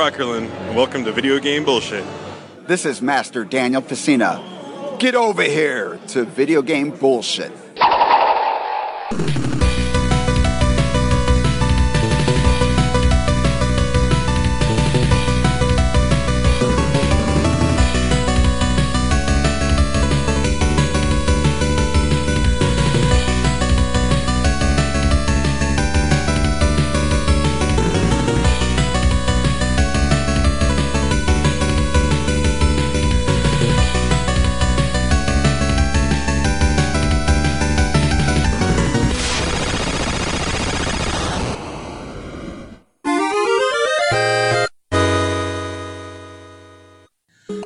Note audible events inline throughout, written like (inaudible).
and welcome to Video Game Bullshit. This is Master Daniel Facina. Get over here to Video Game Bullshit.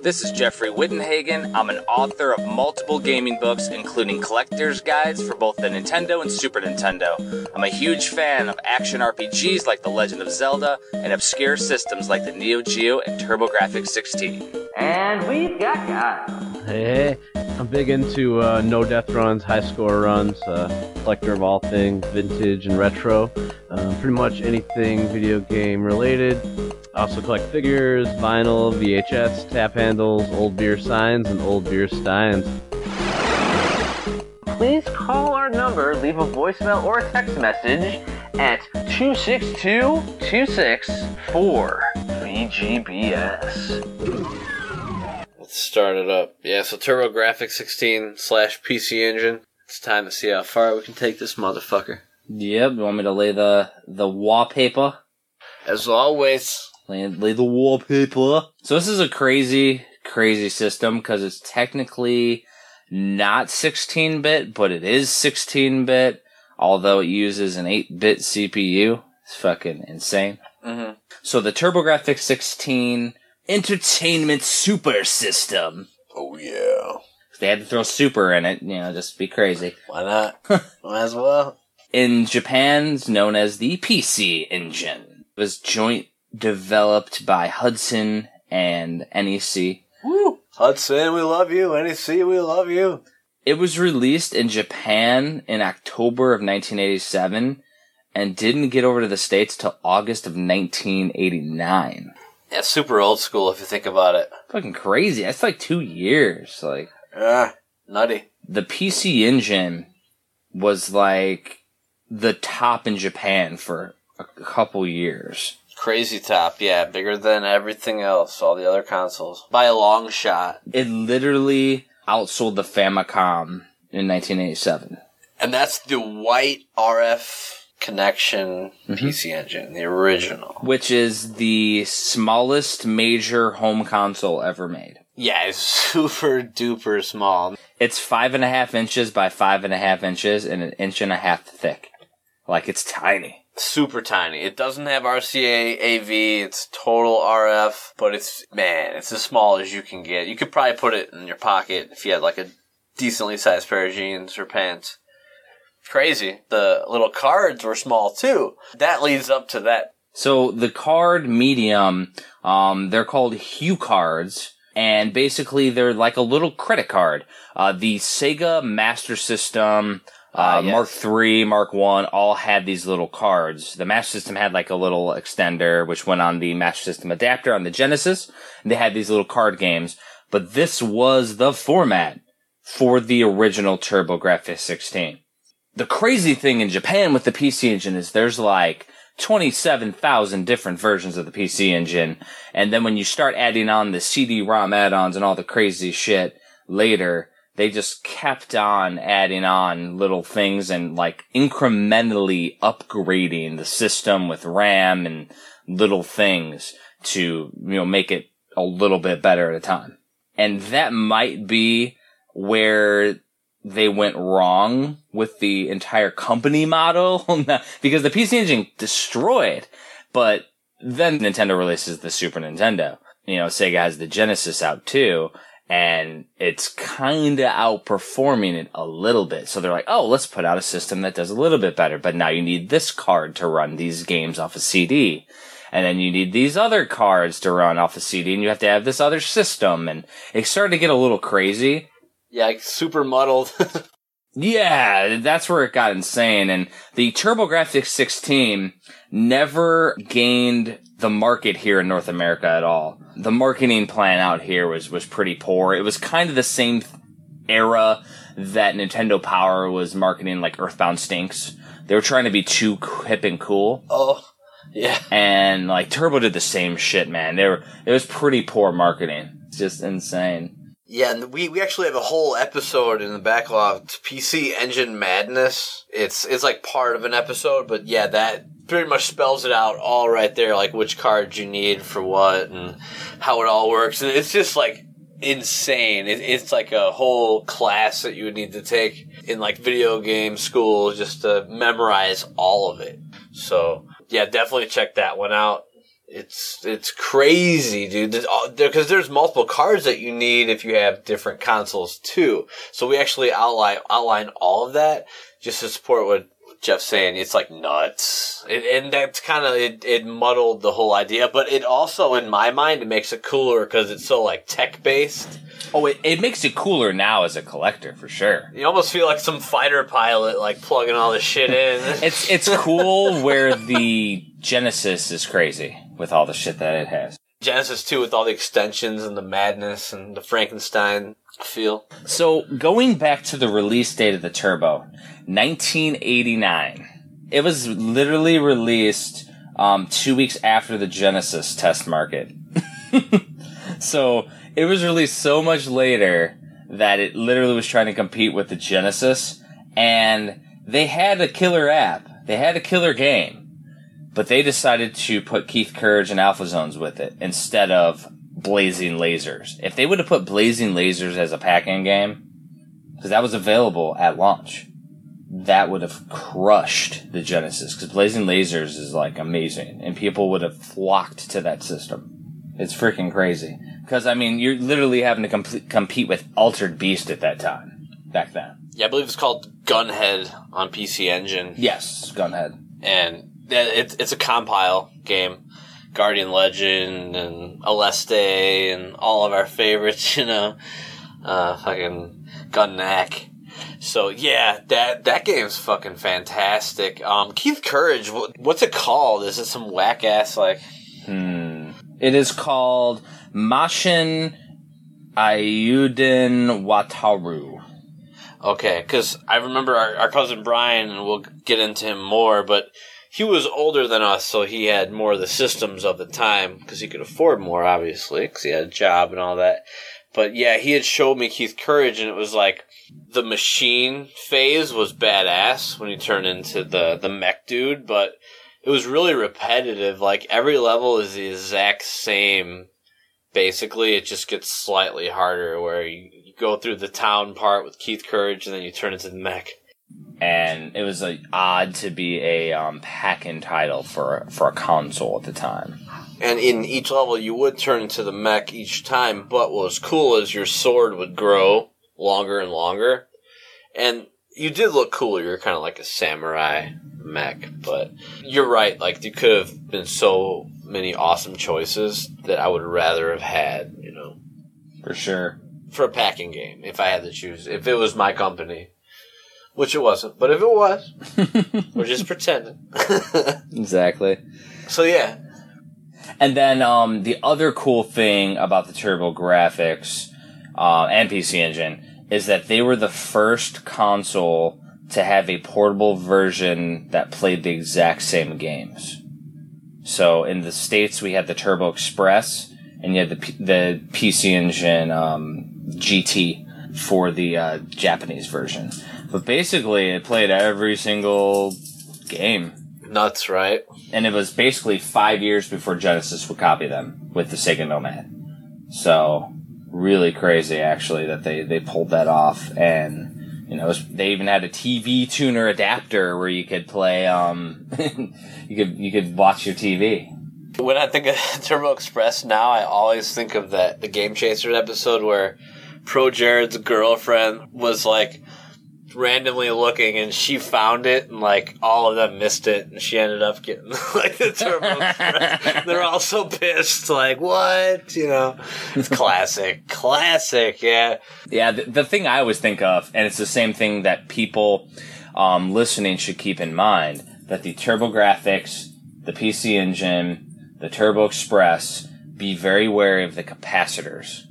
This is Jeffrey Wittenhagen. I'm an author of multiple gaming books, including collector's guides for both the Nintendo and Super Nintendo. I'm a huge fan of action RPGs like The Legend of Zelda and obscure systems like the Neo Geo and TurboGrafx 16. And we've got Kyle. Hey. I'm big into uh, no death runs, high score runs, uh, collector of all things vintage and retro. Uh, pretty much anything video game related. I also collect figures, vinyl, VHS, tap handles, old beer signs, and old beer steins. Please call our number, leave a voicemail or a text message at 262 264 VGBS. Let's start it up. Yeah, so TurboGrafx 16 slash PC Engine. It's time to see how far we can take this motherfucker. Yep, you want me to lay the the wallpaper? As always, Lay, lay the wallpaper. So this is a crazy, crazy system because it's technically not 16-bit, but it is 16-bit, although it uses an 8-bit CPU. It's fucking insane. mm-hmm. So the TurboGrafx 16 Entertainment Super System. oh yeah. They had to throw super in it, you know, just to be crazy. Why not? (laughs) Might as well. In Japan's known as the PC Engine. It was joint developed by Hudson and NEC. Woo! Hudson, we love you. NEC, we love you. It was released in Japan in October of 1987 and didn't get over to the States till August of 1989. Yeah, super old school if you think about it. Fucking crazy. That's like two years. Like, Ah, nutty. the PC Engine was like the top in Japan for a couple years. Crazy top, yeah, bigger than everything else, all the other consoles. By a long shot. It literally outsold the Famicom in 1987. And that's the white RF connection mm-hmm. PC engine, the original. which is the smallest major home console ever made. Yeah, it's (laughs) super duper small. It's five and a half inches by five and a half inches and an inch and a half thick. Like it's tiny. Super tiny. It doesn't have RCA AV, it's total RF, but it's, man, it's as small as you can get. You could probably put it in your pocket if you had like a decently sized pair of jeans or pants. Crazy. The little cards were small too. That leads up to that. So the card medium, um, they're called HuCards, and basically they're like a little credit card. Uh, the Sega Master System, Ah, uh, yes. Mark III, Mark One, all had these little cards. The Master System had like a little extender, which went on the Master System adapter on the Genesis. And they had these little card games, but this was the format for the original TurboGrafx 16. The crazy thing in Japan with the PC Engine is there's like 27,000 different versions of the PC Engine. And then when you start adding on the CD-ROM add-ons and all the crazy shit later, they just kept on adding on little things and like incrementally upgrading the system with RAM and little things to, you know, make it a little bit better at a time. And that might be where they went wrong with the entire company model (laughs) because the PC Engine destroyed, but then Nintendo releases the Super Nintendo. You know, Sega has the Genesis out too, and it's kinda outperforming it a little bit. So they're like, oh, let's put out a system that does a little bit better, but now you need this card to run these games off a CD. And then you need these other cards to run off a CD, and you have to have this other system, and it started to get a little crazy. Yeah, like super muddled. (laughs) Yeah, that's where it got insane. And the TurboGrafx 16 never gained the market here in North America at all. The marketing plan out here was, was pretty poor. It was kind of the same era that Nintendo Power was marketing like Earthbound Stinks. They were trying to be too hip and cool. Oh, yeah. And like Turbo did the same shit, man. They were, it was pretty poor marketing. It's just insane. Yeah, and we, we actually have a whole episode in the backlog. PC Engine Madness. It's it's like part of an episode, but yeah, that pretty much spells it out all right there, like which cards you need for what and how it all works. And it's just like insane. It, it's like a whole class that you would need to take in like video game school just to memorize all of it. So yeah, definitely check that one out. It's it's crazy, dude. Because there's multiple cards that you need if you have different consoles too. So we actually outline outline all of that just to support what Jeff's saying. It's like nuts, it, and that's kind of it, it. muddled the whole idea, but it also, in my mind, it makes it cooler because it's so like tech based. Oh, it, it makes it cooler now as a collector for sure. You almost feel like some fighter pilot, like plugging all this shit in. (laughs) it's it's cool where the Genesis is crazy with all the shit that it has. Genesis 2 with all the extensions and the madness and the Frankenstein feel. So, going back to the release date of the Turbo, 1989. It was literally released um, two weeks after the Genesis test market. (laughs) so, it was released so much later that it literally was trying to compete with the Genesis, and they had a killer app. They had a killer game but they decided to put Keith Courage and Alpha Zones with it instead of Blazing Lasers. If they would have put Blazing Lasers as a pack-in game, because that was available at launch, that would have crushed the Genesis. Because Blazing Lasers is like amazing, and people would have flocked to that system. It's freaking crazy. Because I mean, you're literally having to comp- compete with Altered Beast at that time, back then. Yeah, I believe it's called Gunhead on PC Engine. Yes, Gunhead. And it's it's a compile game. Guardian Legend and Aleste and all of our favorites, (laughs) you know, uh, fucking Gun-Nac. So yeah, that that game's fucking fantastic. Um, Keith Courage, what, what's it called? Is it some whack ass like? Hmm. It is called Mashin Eiyuden Wataru. Okay, because I remember our, our cousin Brian, and we'll get into him more, but he was older than us, so he had more of the systems of the time because he could afford more, obviously, because he had a job and all that. But yeah, he had showed me Keith Courage, and it was like the machine phase was badass when he turned into the the mech dude, but it was really repetitive. Like every level is the exact same. Basically, it just gets slightly harder where you, you go through the town part with Keith Courage, and then you turn into the mech and it was like odd to be a um, pack-in title for for a console at the time. And in each level, you would turn into the mech each time. But what was cool is your sword would grow longer and longer, and you did look cool. You're kind of like a samurai mech, but you're right. Like there could have been so many awesome choices that I would rather have had. You know, for sure. For a pack-in game, if I had to choose, if it was my company, which it wasn't. But if it was, (laughs) we're just pretending. (laughs) exactly. So yeah. And then um, the other cool thing about the TurboGrafx uh, and PC Engine is that they were the first console to have a portable version that played the exact same games. So in the states, we had the Turbo Express, and you had the P- the PC Engine um, GT for the uh, Japanese version. But basically, it played every single game. Nuts, right? And it was basically five years before Genesis would copy them with the Sega Nomad. So, really crazy, actually, that they, they pulled that off. And, you know, was, they even had a TV tuner adapter where you could play, um, (laughs) you could, you could watch your TV. When I think of (laughs) Turbo Express now, I always think of that, the Game Chasers episode where Pro Jared's girlfriend was like, randomly looking, and she found it, and like all of them missed it, and she ended up getting (laughs) like the Turbo They're all so pissed, like what? You know, it's classic, (laughs) classic, yeah. Yeah, the, the thing I always think of, and it's the same thing that people um, listening should keep in mind, that the TurboGrafx, the PC Engine, the Turbo Express, be very wary of the capacitors.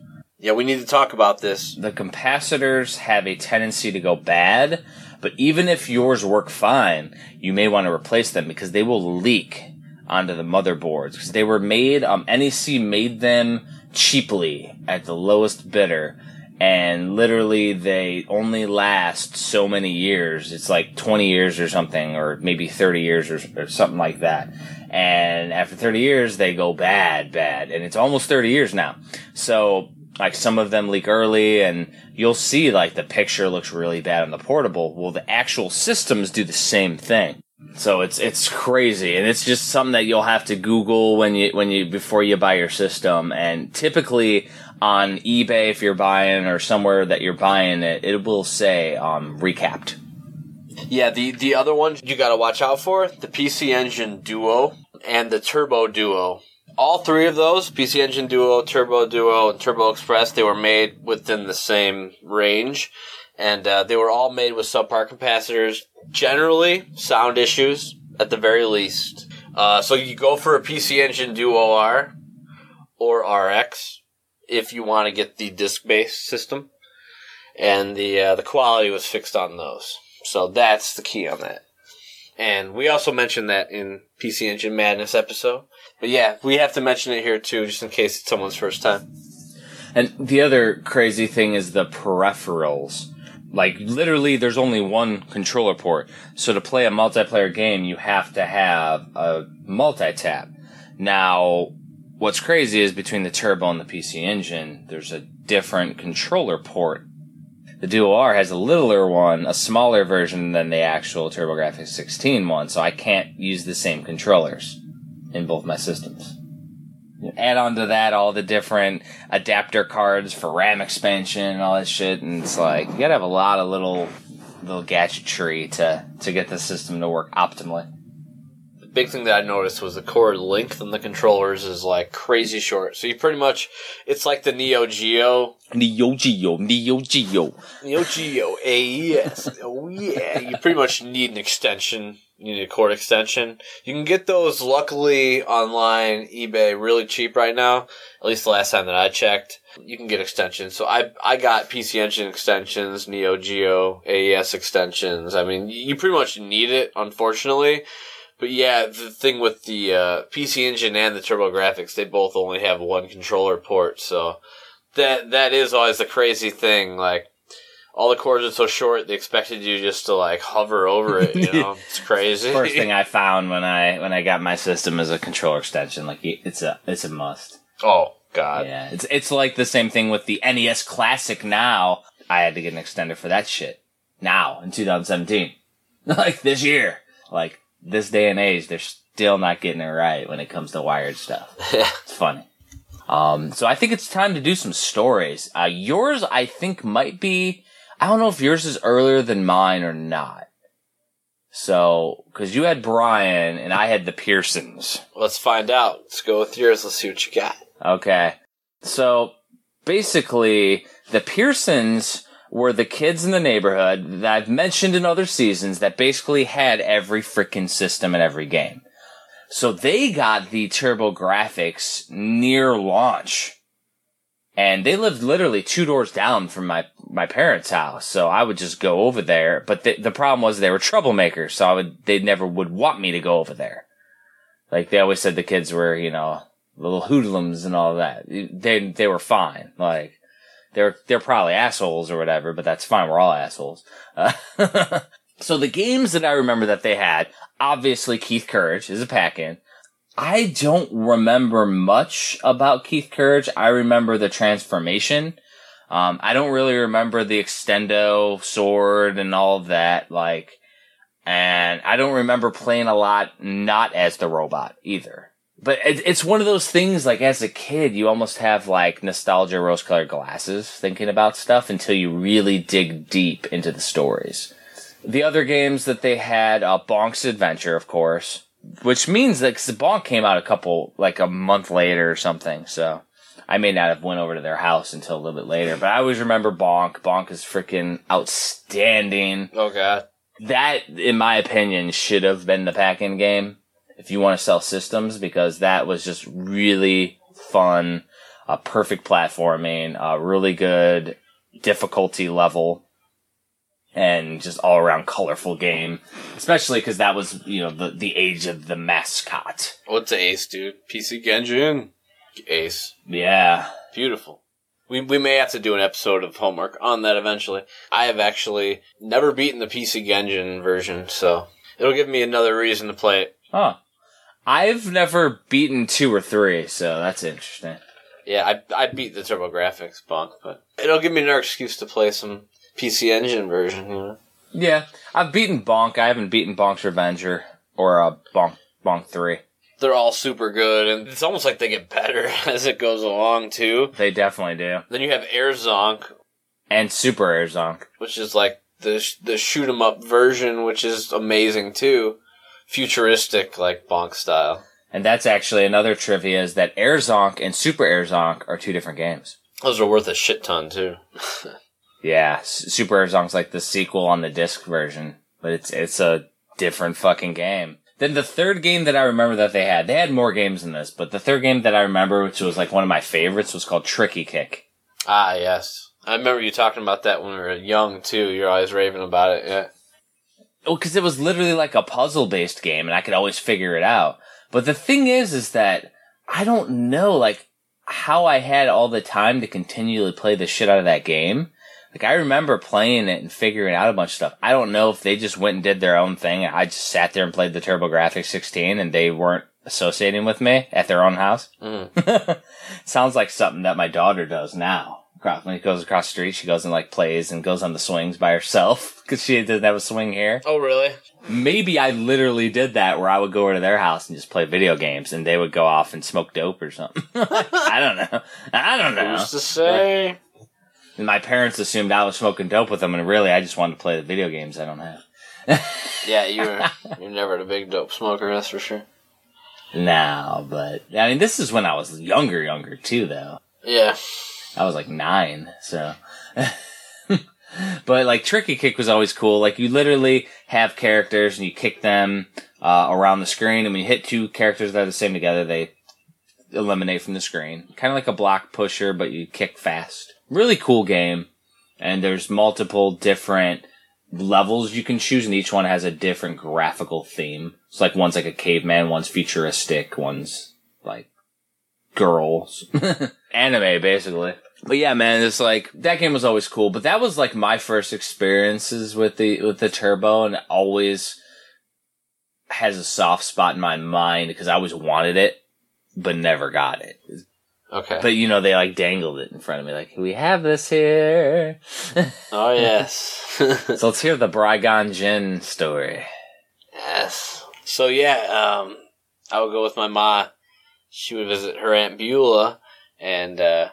Yeah, we need to talk about this. The capacitors have a tendency to go bad, but even if yours work fine, you may want to replace them because they will leak onto the motherboards. Because they were made, um, NEC made them cheaply at the lowest bidder, and literally they only last so many years. It's like 20 years or something, or maybe 30 years or, or something like that. And after 30 years, they go bad, bad. And it's almost 30 years now. So, like some of them leak early and you'll see like the picture looks really bad on the portable. Well, the actual systems do the same thing. So it's it's crazy, and it's just something that you'll have to Google when you when you before you buy your system. And typically on eBay, if you're buying or somewhere that you're buying it, it will say um, recapped. Yeah, the the other ones you got to watch out for the PC Engine Duo and the Turbo Duo. All three of those, PC Engine Duo, Turbo Duo, and Turbo Express, they were made within the same range, and uh, they were all made with subpar capacitors. Generally, sound issues at the very least. Uh, so you go for a PC Engine Duo R or RX if you want to get the disc-based system, and the uh, the quality was fixed on those. So that's the key on that. And we also mentioned that in PC Engine Madness episode. But yeah, we have to mention it here too, just in case it's someone's first time. And the other crazy thing is the peripherals. Like literally, there's only one controller port. So to play a multiplayer game, you have to have a multi-tap. Now, what's crazy is between the turbo and the PC engine, there's a different controller port. The Duo R has a littler one, a smaller version than the actual TurboGrafx 16 one, so I can't use the same controllers in both my systems. Add on to that all the different adapter cards for RAM expansion and all that shit, and it's like you gotta have a lot of little little gadgetry to to get the system to work optimally. The big thing that I noticed was the cord length on the controllers is like crazy short. So you pretty much, it's like the Neo Geo. Neo Geo, Neo Geo. AES. oh yeah. You pretty much need an extension. You need a cord extension. You can get those luckily online, eBay, really cheap right now. At least the last time that I checked. You can get extensions. So I I got PC Engine extensions, Neo Geo AES extensions. I mean, you pretty much need it, unfortunately. But yeah, the thing with the uh, PC Engine and the TurboGrafx, they both only have one controller port, so that that is always the crazy thing. Like all the cords are so short, they expected you just to like hover over it. You (laughs) know, it's crazy. First thing (laughs) I found when I when I got my system is a controller extension. Like it's a it's a must. oh God, Yeah, it's it's like the same thing with the NES Classic. Now I had to get an extender for that shit. Now in 2017, (laughs) like this year, like this day and age, they're still not getting it right when it comes to wired stuff. it's funny. Um, so I think it's time to do some stories. Uh, yours, I think, might be. I don't know if yours is earlier than mine or not. So, because you had Brian and I had the Pearsons. Let's find out. Let's go with yours. Let's see what you got. Okay. So basically, the Pearsons were the kids in the neighborhood that I've mentioned in other seasons that basically had every freaking system in every game. So they got the TurboGrafx near launch. And they lived literally two doors down from my, my parents' house. So I would just go over there. But the, the problem was they were troublemakers. So I would, they never would want me to go over there. Like they always said the kids were, you know, little hoodlums and all that. They, they were fine. Like, they're, they're probably assholes or whatever, but that's fine. We're all assholes. Uh, (laughs) so the games that I remember that they had, obviously Keith Courage is a pack-in. I don't remember much about Keith Courage. I remember the transformation. Um, I don't really remember the extendo sword and all of that. Like, and I don't remember playing a lot not as the robot either. but it, it's one of those things like as a kid you almost have like nostalgia rose colored glasses thinking about stuff until you really dig deep into the stories the other games that they had uh, bonk's adventure of course which means that 'cause the bonk came out a couple like a month later or something so i may not have went over to their house until a little bit later but i always remember bonk. Bonk is freaking outstanding. Oh god. that, in my opinion, should have been the pack-in game if you want to sell systems because that was just really fun, a perfect platforming, a really good difficulty level, and just all around colorful game. Especially because that was you know the the age of the mascot. What's Ace, dude? PC Genjin. Ace. Yeah, Beautiful. We, we may have to do an episode of homework on that eventually. I have actually never beaten the PC Genjin version, so it'll give me another reason to play it. huh. I've never beaten two or three, so that's interesting. Yeah, I I beat the TurboGrafx Bonk, but it'll give me another excuse to play some PC Engine version. You know. Yeah, I've beaten Bonk. I haven't beaten Bonk's Revenger or uh, Bonk Bonk Three. They're all super good, and it's almost like they get better (laughs) as it goes along too. They definitely do. Then you have Air Zonk, And Super Air Zonk. which is like the sh- the shoot 'em up version, which is amazing too, futuristic like Bonk style. And that's actually another trivia is that Air Zonk and Super Air Zonk are two different games. Those are worth a shit ton too. (laughs) Yeah, Super Air Zonk's like the sequel on the disc version, but it's it's a different fucking game. Then the third game that I remember that they had, they had more games than this, but the third game that I remember, which was like one of my favorites, was called Tricky Kick. Ah, yes. I remember you talking about that when we were young too. You're always raving about it. Yeah. Well, because it was literally like a puzzle based game, and I could always figure it out. But the thing is, is that I don't know, like, how I had all the time to continually play the shit out of that game. Like, I remember playing it and figuring out a bunch of stuff. I don't know if they just went and did their own thing. I just sat there and played the TurboGrafx 16, and they weren't associating with me at their own house. Mm. (laughs) Sounds like something that my daughter does now. When she goes across the street, she goes and like plays and goes on the swings by herself (laughs) because she doesn't have a swing here Oh, really? maybe I literally did that where I would go over to their house and just play video games and they would go off and smoke dope or something. (laughs) I don't know. I don't know. Who's to say? And my parents assumed I was smoking dope with them and really I just wanted to play the video games I don't have. (laughs) Yeah, you're you're never a big dope smoker, that's for sure. No, but I mean, this is when I was younger, younger too, though. Yeah. I was like nine, so. (laughs) but like Tricky Kick was always cool. Like you literally have characters and you kick them uh, around the screen, and when you hit two characters that are the same together, they eliminate from the screen. Kind of like a block pusher, but you kick fast. Really cool game. And there's multiple different levels you can choose, and each one has a different graphical theme. It's like one's like a caveman, one's futuristic, one's like girls. (laughs) Anime, basically. But yeah, man, it's like that game was always cool. But that was like my first experiences with the with the turbo, and always has a soft spot in my mind because I always wanted it, but never got it. Okay. But you know, they like dangled it in front of me, like we have this here. oh (laughs) yes. so let's hear the Brygon Jin story. yes. So yeah, um I would go with my ma. She would visit her Aunt Beulah and uh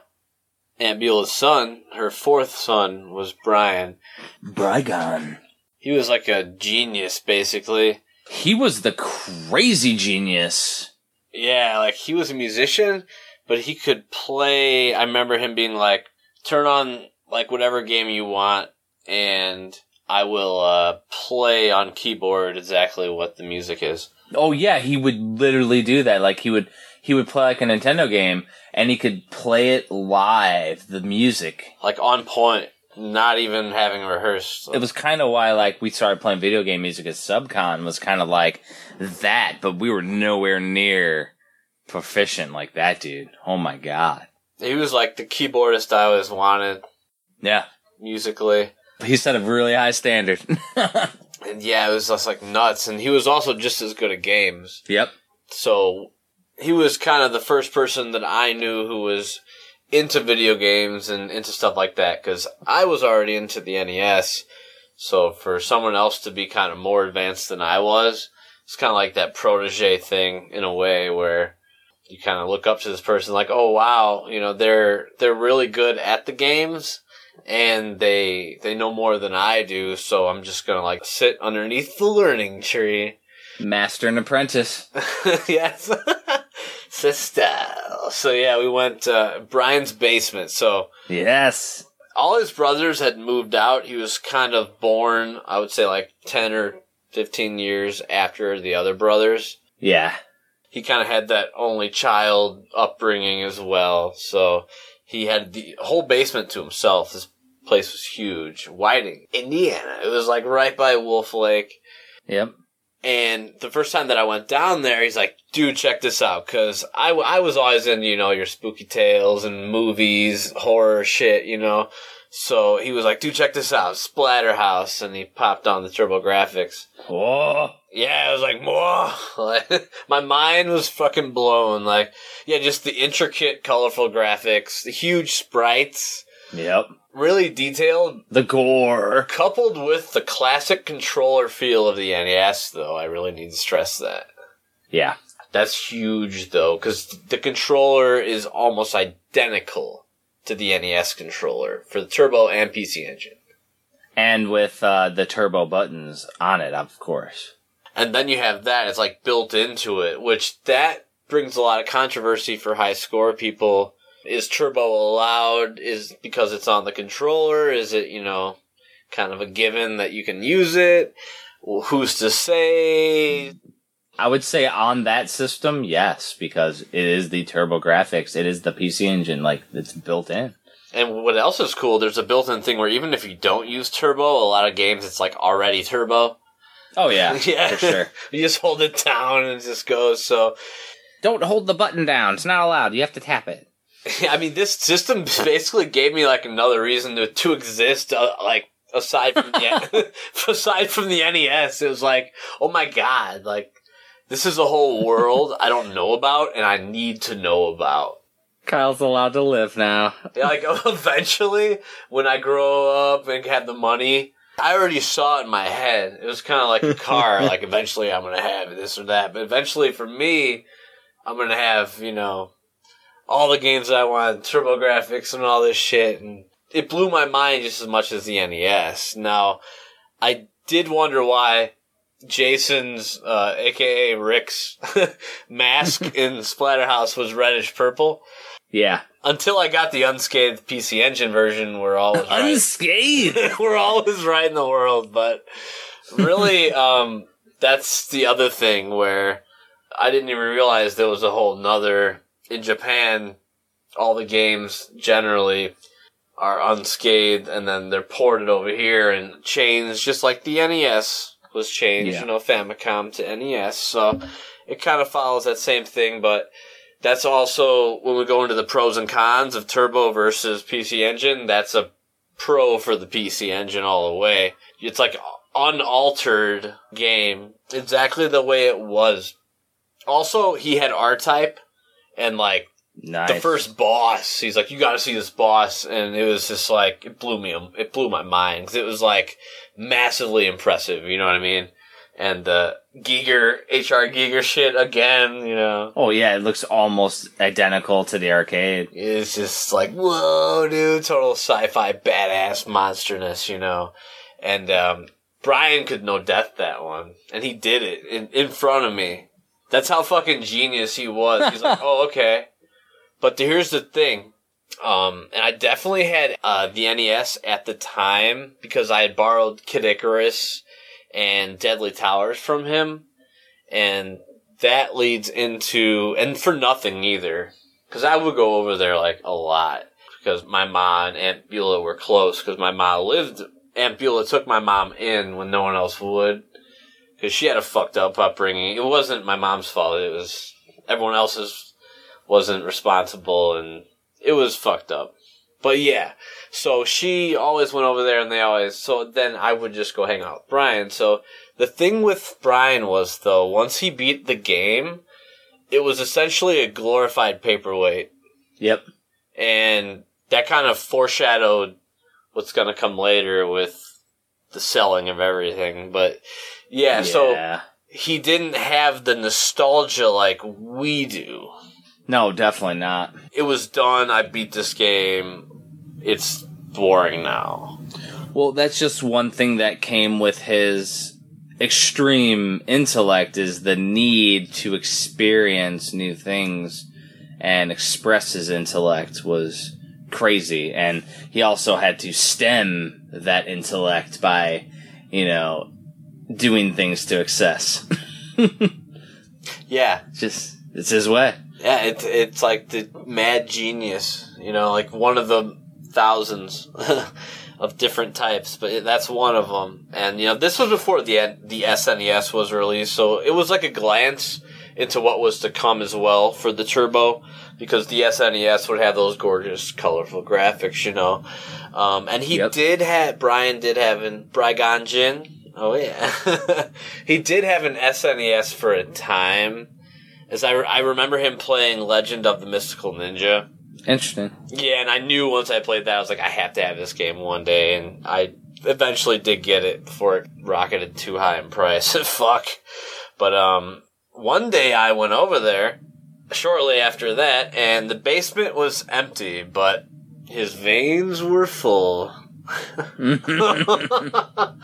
Aunt Beulah's son, her fourth son, was Brian. Brygon. He was like a genius basically. He was the crazy genius. Yeah, like he was a musician, but he could play. I remember him being like, "Turn on like whatever game you want, and I will uh, play on keyboard exactly what the music is." Oh yeah, he would literally do that. Like he would he would play like a Nintendo game and he could play it live, the music. Like on point, not even having rehearsed. It was kind of why like we started playing video game music at Subcon was kind of like that, but we were nowhere near proficient like that dude. Oh my god. He was like the keyboardist I always wanted Yeah. musically. He set a really high standard. (laughs) And yeah, it was just like nuts. And he was also just as good at games. yep. So he was kind of the first person that I knew who was into video games and into stuff like that because I was already into the NES. So for someone else to be kind of more advanced than I was, it's kind of like that protege thing in a way where you kind of look up to this person like, oh wow, you know, they're they're really good at the games and they they know more than I do, so I'm just gonna like sit underneath the learning tree. Master and apprentice. (laughs) yes. (laughs) Sister. So yeah, we went uh, Brian's basement. So Yes. all his brothers had moved out. He was kind of born, I would say like 10 or 15 years after the other brothers. Yeah. He kind of had that only child upbringing as well. So he had the whole basement to himself. This place was huge. Whiting, Indiana. It was like right by Wolf Lake. Yep. And the first time that I went down there, he's like, dude, check this out. Cause I, I was always in, you know, your spooky tales and movies, horror shit, you know. So he was like, dude, check this out. Splatterhouse. And he popped on the TurboGrafx. Oh. Yeah, I was like, whoa. (laughs) Like, my mind was fucking blown. Like, yeah, just the intricate, colorful graphics, the huge sprites, Yep. really detailed, The gore. coupled with the classic controller feel of the NES, though. I really need to stress that. Yeah. That's huge, though, because the controller is almost identical to the NES controller for the Turbo and PC Engine. And with uh, the turbo buttons on it, of course. And then you have that, it's like built into it, which that brings a lot of controversy for high score people. Is turbo allowed? Is because it's on the controller? Is it, you know, kind of a given that you can use it? Well, who's to say? I would say on that system, yes, because it is the TurboGrafx. It is the PC engine, like it's built in. And what else is cool? There's a built-in thing where even if you don't use turbo, a lot of games it's like already turbo. Oh yeah, (laughs) Yeah, for sure. you just hold it down and it just goes. So, Don't hold the button down. It's not allowed. You have to tap it. (laughs) I mean, this system basically gave me like another reason to to exist. Uh, like aside from the (laughs) aside from the NES, it was like, oh my god, like this is a whole world I don't know about and I need to know about. Kyle's allowed to live now. Yeah, like (laughs) eventually, when I grow up and have the money, I already saw it in my head. It was kind of like a car. (laughs) like eventually, I'm gonna have this or that. But eventually, for me, I'm gonna have you know all the games that I want, TurboGrafx and all this shit. And it blew my mind just as much as the NES. Now, I did wonder why Jason's, uh, aka Rick's (laughs) mask (laughs) in Splatterhouse was reddish purple Yeah. until I got the unscathed PC Engine version, where all was. Unscathed. (laughs) we're all was right in the world, but really, um, that's the other thing where I didn't even realize there was a whole nother in Japan. All the games generally are unscathed, and then they're ported over here and changed, just like the NES was changed, Yeah. you know, Famicom to NES. So it kind of follows that same thing, but that's also when we go into the pros and cons of Turbo versus PC Engine. That's a pro for the PC Engine all the way. It's like unaltered game, exactly the way it was. Also, he had R Type, and like Nice. the first boss, he's like, "You got to see this boss," and it was just like it blew me, it blew my mind 'cause it was like massively impressive. You know what I mean? And the Giger HR Giger shit again, you know. Oh yeah, it looks almost identical to the arcade. It's just like, whoa, dude, total sci-fi badass monsterness, you know. And um, Brian could no death that one, and he did it in, in front of me. That's how fucking genius he was. He's like, (laughs) oh, okay. But here's the thing. Um, and I definitely had uh, the NES at the time because I had borrowed Kid Icarus and Deadly Towers from him, and that leads into and for nothing either because I would go over there like a lot because my mom and Aunt Beulah were close because my mom lived. Aunt Beulah took my mom in when no one else would because she had a fucked up upbringing. It wasn't my mom's fault. It was everyone else's wasn't responsible and it was fucked up. But yeah, so she always went over there and they always, so then I would just go hang out with Brian. So the thing with Brian was though, once he beat the game, it was essentially a glorified paperweight Yep. and that kind of foreshadowed what's going to come later with the selling of everything. But yeah, so he didn't have the nostalgia like we do. No, definitely not. It was done. I beat this game. It's boring now. Well, that's just one thing that came with his extreme intellect is the need to experience new things and express his intellect was crazy. And he also had to stem that intellect by, you know, doing things to excess. (laughs) Yeah, just, it's his way. Yeah. It, it's like the mad genius. You know, like one of the thousands (laughs) of different types, but that's one of them. And you know, this was before the the SNES was released, so it was like a glance into what was to come as well for the Turbo, because the SNES would have those gorgeous, colorful graphics, you know. Um, and he Yep. did have Brian did have an Brigon Jin. Oh yeah, (laughs) he did have an SNES for a time. As I, I remember him playing Legend of the Mystical Ninja. Interesting. Yeah, and I knew once I played that, I was like, I have to have this game one day, and I eventually did get it before it rocketed too high in price. (laughs) Fuck. But um, one day I went over there shortly after that, and the basement was empty, but his veins were full. (laughs) (laughs)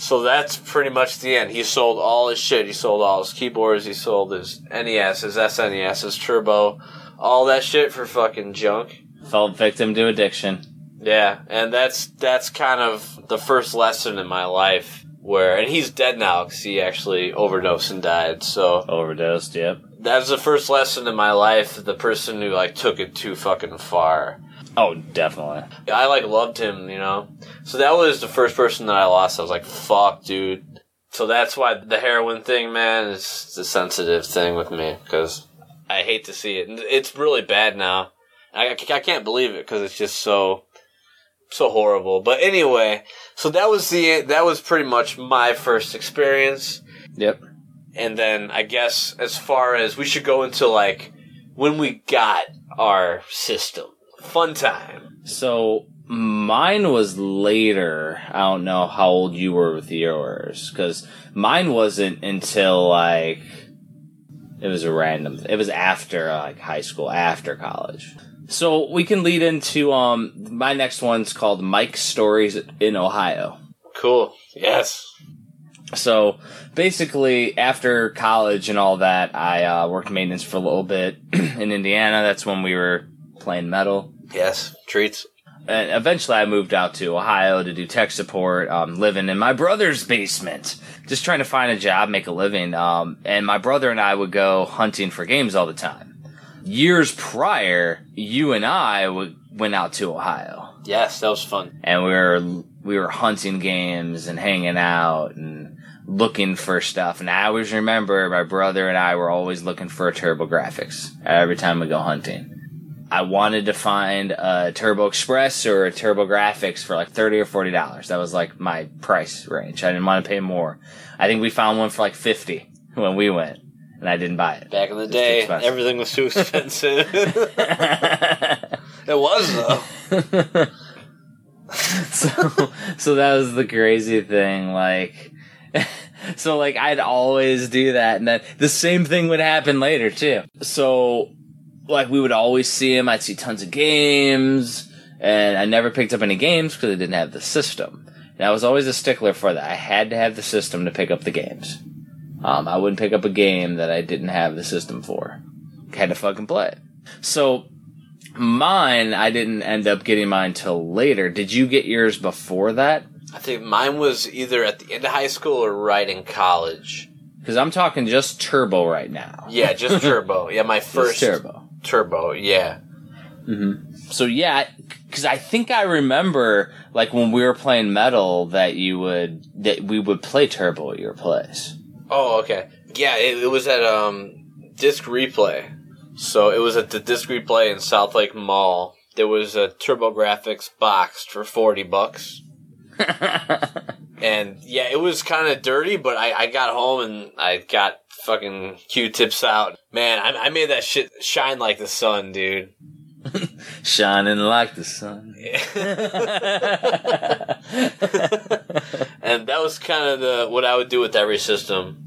so that's pretty much the end. He sold all his shit. He sold all his keyboards. He sold his NES, his SNES, his Turbo, all that shit for fucking junk. Fell victim to addiction. Yeah, and that's that's kind of the first lesson in my life where, and he's dead now because he actually overdosed and died. So Overdosed, yep. that was the first lesson in my life. The person who like took it too fucking far. Oh, definitely. I like loved him, you know. So that was the first person that I lost. I was like, "Fuck, dude." So that's why the heroin thing, man, is the sensitive thing with me because I hate to see it. It's really bad now. I, I can't believe it because it's just so so horrible. But anyway, so that was the that was pretty much my first experience. Yep. And then I guess as far as we should go into like when we got our system, fun time. So mine was later. I don't know how old you were with yours, because mine wasn't until like it was a random. It was after like high school, after college. So we can lead into um my next one's called Mike's Stories in Ohio. Cool. Yes. So basically, after college and all that, I uh, worked maintenance for a little bit (clears throat) in Indiana. That's when we were playing metal. Yes. Treats. and eventually I moved out to Ohio to do tech support, um, living in my brother's basement, just trying to find a job, make a living. Um, and my brother and I would go hunting for games all the time. Years prior, you and I would, went out to Ohio Yes, that was fun. and we were, we were hunting games and hanging out and looking for stuff. And I always remember my brother and I were always looking for TurboGrafx every time we go hunting. I wanted to find a Turbo Express or a TurboGrafx for like thirty or forty dollars. That was like my price range. I didn't want to pay more. I think we found one for like fifty when we went, and I didn't buy it. Back in the day, everything was too (laughs) expensive. (laughs) it was though. (laughs) so so that was the crazy thing like so like i'd always do that and then the same thing would happen later too so like we would always see him. I'd see tons of games and i never picked up any games because i didn't have the system. And i was always a stickler for that. I had to have the system to pick up the games. Um, i wouldn't pick up a game that i didn't have the system for. Had to fucking play. It so mine i didn't end up getting mine till later. Did you get yours before that? I think mine was either at the end of high school or right in college. because i'm talking just turbo right now. Yeah, just (laughs) turbo. Yeah, my Just first turbo turbo. Yeah. so yeah because i think i remember like when we were playing metal that you would that we would play turbo at your place Oh, okay. Yeah, it, it was at um Disc Replay. So it was at the Disc Replay in South Lake Mall. There was a TurboGrafx boxed for forty bucks. (laughs) And yeah, it was kind of dirty, but I, I got home and I got fucking Q-tips out. Man, I, I made that shit shine like the sun, dude. (laughs) shining like the sun and that was kind of the what I would do with every system.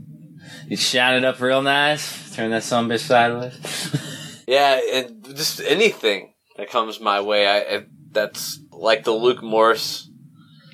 you shine it up real nice turn that sun bitch sideways Yeah, and just anything that comes my way, I, I that's like the Luke Morse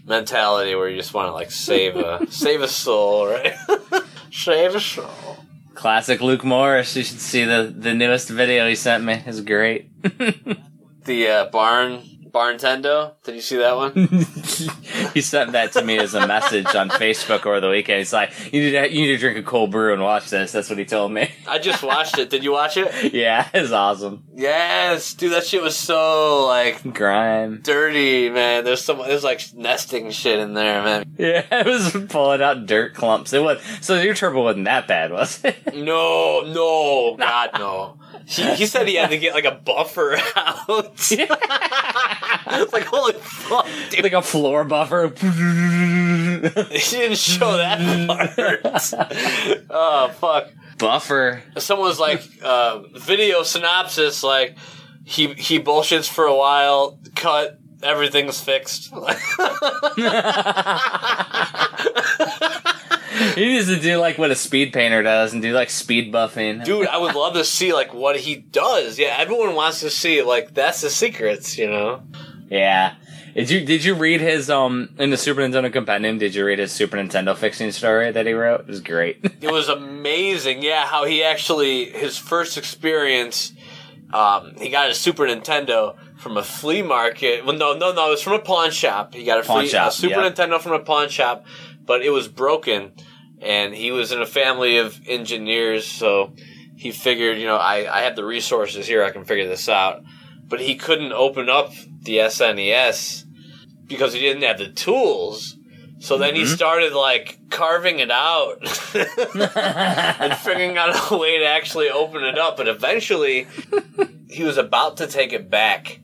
mentality where you just want to like save a save a soul, right? (laughs) save a soul. Classic Luke Morris. You should see the the newest video he sent me. It's great. (laughs) The uh, barn Barntendo. Did you see that one? (laughs) he sent that to me as a message on Facebook over the weekend. He's like, "You need to, you need to drink a cold brew and watch this." That's what he told me. I just watched it. Did you watch it? (laughs) yeah, it's awesome. Yes, dude. That shit was so like Grime. dirty, man. There's some there's like nesting shit in there, man. Yeah, (laughs) it was pulling out dirt clumps. It was so your turbo wasn't that bad, was it? No, no, God, no. He, he said he had to get like a buffer out. (laughs) it's like holy fuck, dude. like a floor buffer. (laughs) He didn't show that part. (laughs) oh fuck. buffer. Someone's like uh, video synopsis like he he bullshits for a while, cut, everything's fixed. He needs to do like what a speed painter does and do like speed buffing. Dude, I would love to see like what he does. Yeah, everyone wants to see like that's the secrets, you know. Yeah. Did you did you read his um in the Super Nintendo Compendium? Did you read his Super Nintendo fixing story that he wrote? It was great. (laughs) It was amazing. Yeah, how he actually his first experience. Um, he got a Super Nintendo from a flea market. Well, no, no, no, it was from a pawn shop. He got a, Pawn flea, shop, a Super yeah. Nintendo from a pawn shop, but it was broken, and he was in a family of engineers, so he figured, you know, I, I have the resources here, I can figure this out. But he couldn't open up the SNES because he didn't have the tools. So then Mm-hmm. he started like carving it out (laughs) and (laughs) figuring out a way to actually open it up. But eventually, he was about to take it back,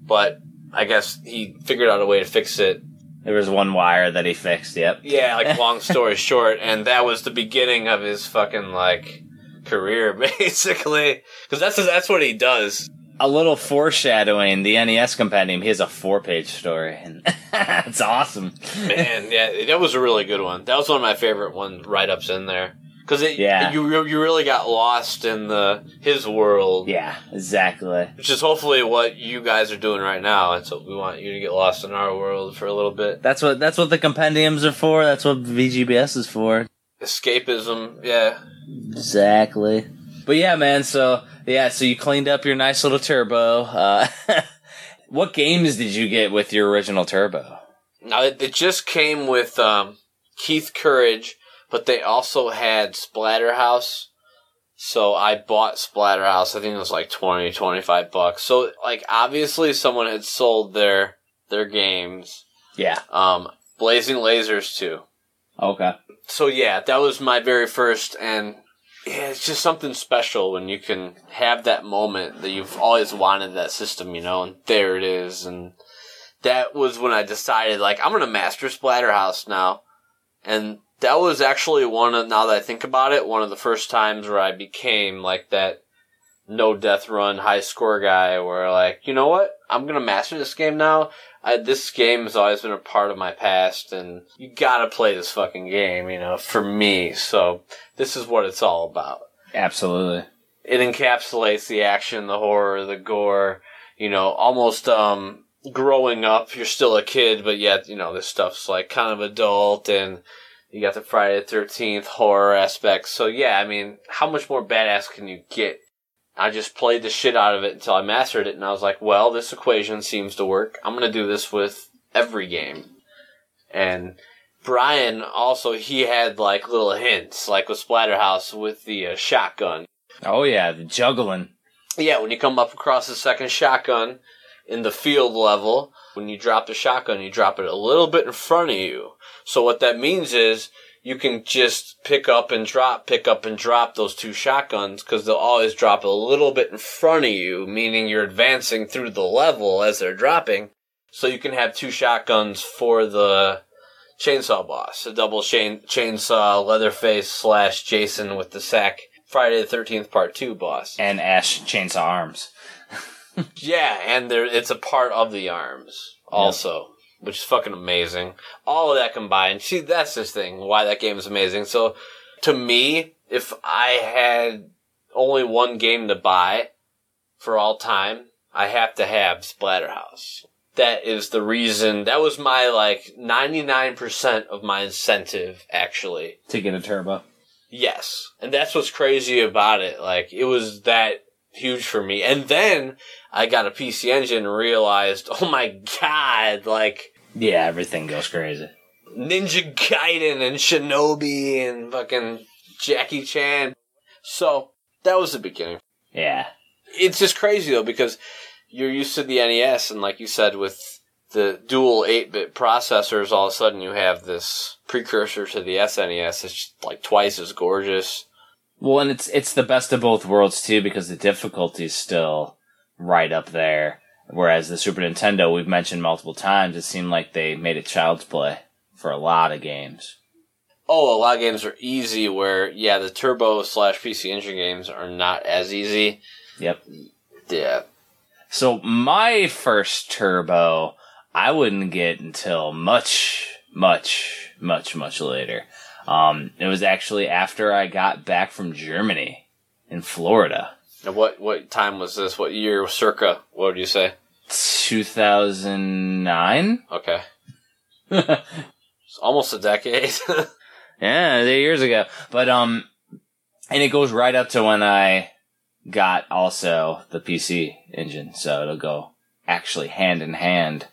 but I guess he figured out a way to fix it. There was one wire that he fixed. Yep. Yeah, like (laughs) long story short, and that was the beginning of his fucking like career, (laughs) basically. Because that's that's what he does. A little foreshadowing. The NES Compendium. He has a four page story, and (laughs) it's awesome. Man, yeah, that was a really good one. That was one of my favorite one write ups in there. Because Yeah. you you really got lost in the his world, Yeah, exactly. which is hopefully what you guys are doing right now. That's what we want you to get lost in our world for a little bit. That's what that's what the compendiums are for. That's what VGBS is for. Escapism, yeah. Exactly. But yeah, man. So yeah, so you cleaned up your nice little turbo. Uh, (laughs) what games did you get with your original turbo? Now it, it just came with um, Keith Courage, but they also had Splatterhouse. So I bought Splatterhouse. I think it was like 20, 25 bucks. So like obviously someone had sold their their games. Yeah. Um, Blazing Lasers too. Okay. So yeah, that was my very first, and yeah, it's just something special when you can have that moment that you've always wanted that system, you know, and there it is, and that was when I decided like I'm gonna master Splatterhouse now, and that was actually one of now that I think about it, one of the first times where I became like that no death run high score guy, where like you know what, I'm gonna master this game now. I, this game has always been a part of my past, and you gotta play this fucking game, you know, for me. So this is what it's all about. Absolutely. It encapsulates the action, the horror, the gore. You know, almost um, growing up. You're still a kid, but yet you know this stuff's like kind of adult, and you got the Friday the Thirteenth horror aspect. So yeah, I mean, how much more badass can you get? I just played the shit out of it until I mastered it, and I was like, well, this equation seems to work. I'm gonna do this with every game. And Brian also, he had like little hints, like with Splatterhouse with the uh, shotgun. Oh yeah, the juggling. Yeah, when you come up across the second shotgun in the field level, when you drop the shotgun, you drop it a little bit in front of you. So what that means is you can just pick up and drop, pick up and drop those two shotguns because they'll always drop a little bit in front of you, meaning you're advancing through the level as they're dropping. So you can have two shotguns for the chainsaw boss, a double chain chainsaw Leatherface slash Jason with the sack Friday the Thirteenth Part Two boss. And Ash Chainsaw Arms. (laughs) Yeah, and there it's a part of the arms also, which is fucking amazing. All of that combined. See, that's this thing. Why that game is amazing. So, to me, if I had only one game to buy, for all time, I have to have Splatterhouse. That is the reason. That was my like 99% of my incentive, actually. To get a turbo. Yes. And that's what's crazy about it. Like, it was that huge for me. And then I got a PC engine and realized, (laughs) oh my god, like, Yeah, everything goes crazy. Ninja Gaiden and Shinobi and fucking Jackie Chan. So, that was the beginning. Yeah. It's just crazy though because you're used to the NES and like you said with the dual 8-bit processors all of a sudden you have this precursor to the SNES it's like twice as gorgeous. Well, and it's it's the best of both worlds too because the difficulty's still right up there. Whereas the Super Nintendo, we've mentioned multiple times, it seemed like they made it child's play for a lot of games. Oh, a lot of games are easy where yeah, the turbo slash PC Engine games are not as easy. Yep. Yeah. So my first turbo, I wouldn't get until much, much, much, much later. Um, it was actually after I got back from Germany in Florida. And what what time was this? What year circa? What would you say? 2009? Okay. (laughs) It's almost a decade. (laughs) Yeah, eight years ago. But um, and it goes right up to when I got also the PC engine, so it'll go actually hand in hand.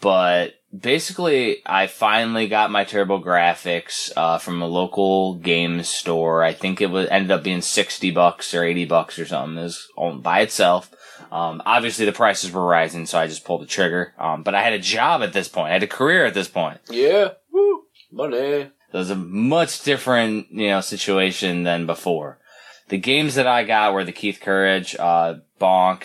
But basically, I finally got my TurboGrafx uh, from a local game store. I think it was ended up being sixty bucks or eighty bucks or something. It was on by itself. Um, obviously, the prices were rising, so I just pulled the trigger. Um, but I had a job at this point. I had a career at this point. yeah. Woo. Money. It was a much different, you know, situation than before. The games that I got were the Keith Courage, uh, Bonk,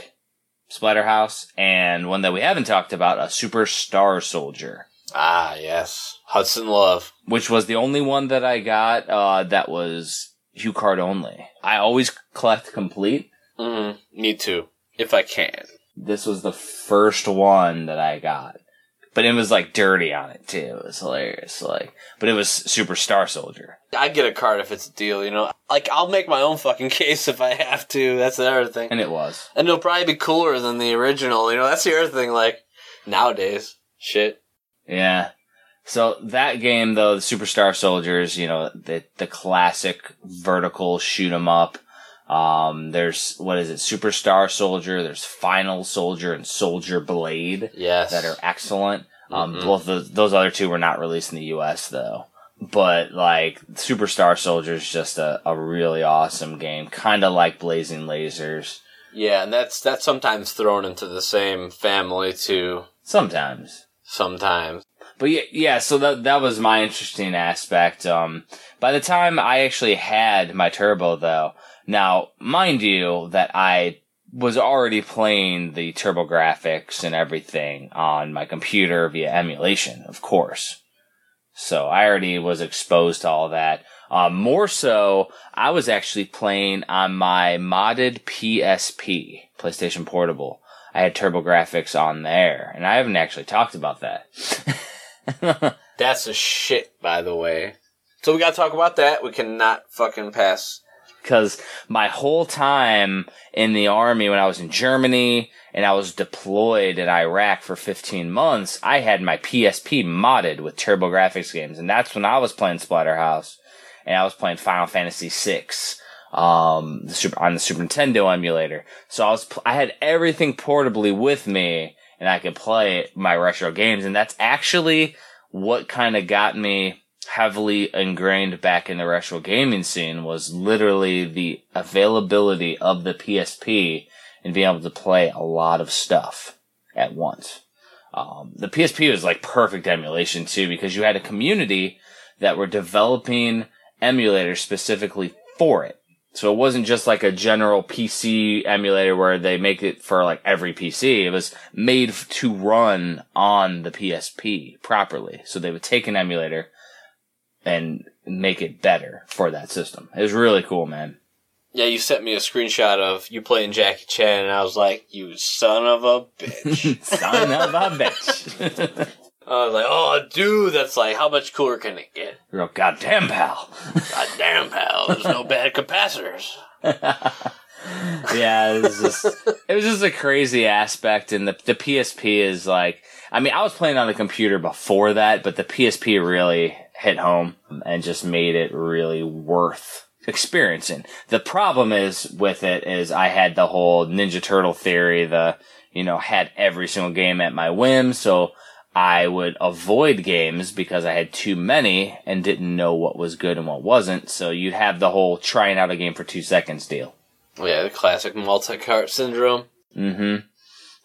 Splatterhouse, and one that we haven't talked about, a Superstar Soldier, Ah, yes. Hudson Love. which was the only one that I got, uh, that was HuCard only. I always collect complete. Mm, me too. If I can. This was the first one that I got. But it was like dirty on it too. It was hilarious. Like, but it was Super Star Soldier. I get a card if it's a deal, you know? Like, I'll make my own fucking (laughs) case if I have to. That's the other thing. And it was. And it'll probably be cooler than the original, you know? That's the other thing, like, nowadays. Shit. Yeah. So that game though, the Superstar Soldiers, you know, the the classic vertical shoot 'em up. Um, there's what is it? Superstar Soldier. There's Final Soldier and Soldier Blade Yes. that are excellent. Um, Mhm. both of those other two were not released in the U.S. though. But like Superstar Soldier is just a, a really awesome game, kind of like Blazing Lasers. Yeah, and that's, that's sometimes thrown into the same family, too. Sometimes. Sometimes. But yeah, yeah, so that that was my interesting aspect. Um, by the time I actually had my turbo, though, now mind you that I was already playing the TurboGrafx and everything on my computer via emulation, of course. So I already was exposed to all that. Um, more so, I was actually playing on my modded PSP, PlayStation Portable. I had TurboGrafx on there, and I haven't actually talked about that. (laughs) That's a shit, by the way. So we gotta talk about that. We cannot fucking pass. Because my whole time in the army when I was in Germany and I was deployed in Iraq for 15 months, I had my PSP modded with TurboGrafx games, and that's when I was playing Splatterhouse. And I was playing Final Fantasy VI um, the super, on the Super Nintendo emulator. So I was I had everything portably with me, and I could play my retro games, and that's actually what kind of got me heavily ingrained back in the retro gaming scene was literally the availability of the PSP and being able to play a lot of stuff at once. Um, the PSP was like perfect emulation too because you had a community that were developing emulators specifically for it. So it wasn't just like a general PC emulator where they make it for like every PC. It was made to run on the PSP properly. So they would take an emulator and make it better for that system. It was really cool, man. Yeah, you sent me a screenshot of you playing Jackie Chan, and I was like, "You son of a bitch!" (laughs) Son of a bitch. (laughs) I was like, "Oh, dude, that's like, how much cooler can it get?" Real goddamn pal. Goddamn, pal, there's no bad capacitors. (laughs) yeah, it was just it was just a crazy aspect, and the the PSP is like, I mean, I was playing on the computer before that, but the PSP really hit home and just made it really worth experiencing. The problem is with it is I had the whole Ninja Turtle theory, the you know had every single game at my whim, so. I would avoid games because I had too many and didn't know what was good and what wasn't. So you'd have the whole trying out a game for two seconds deal. Yeah, the classic multi-cart syndrome. Mm-hmm.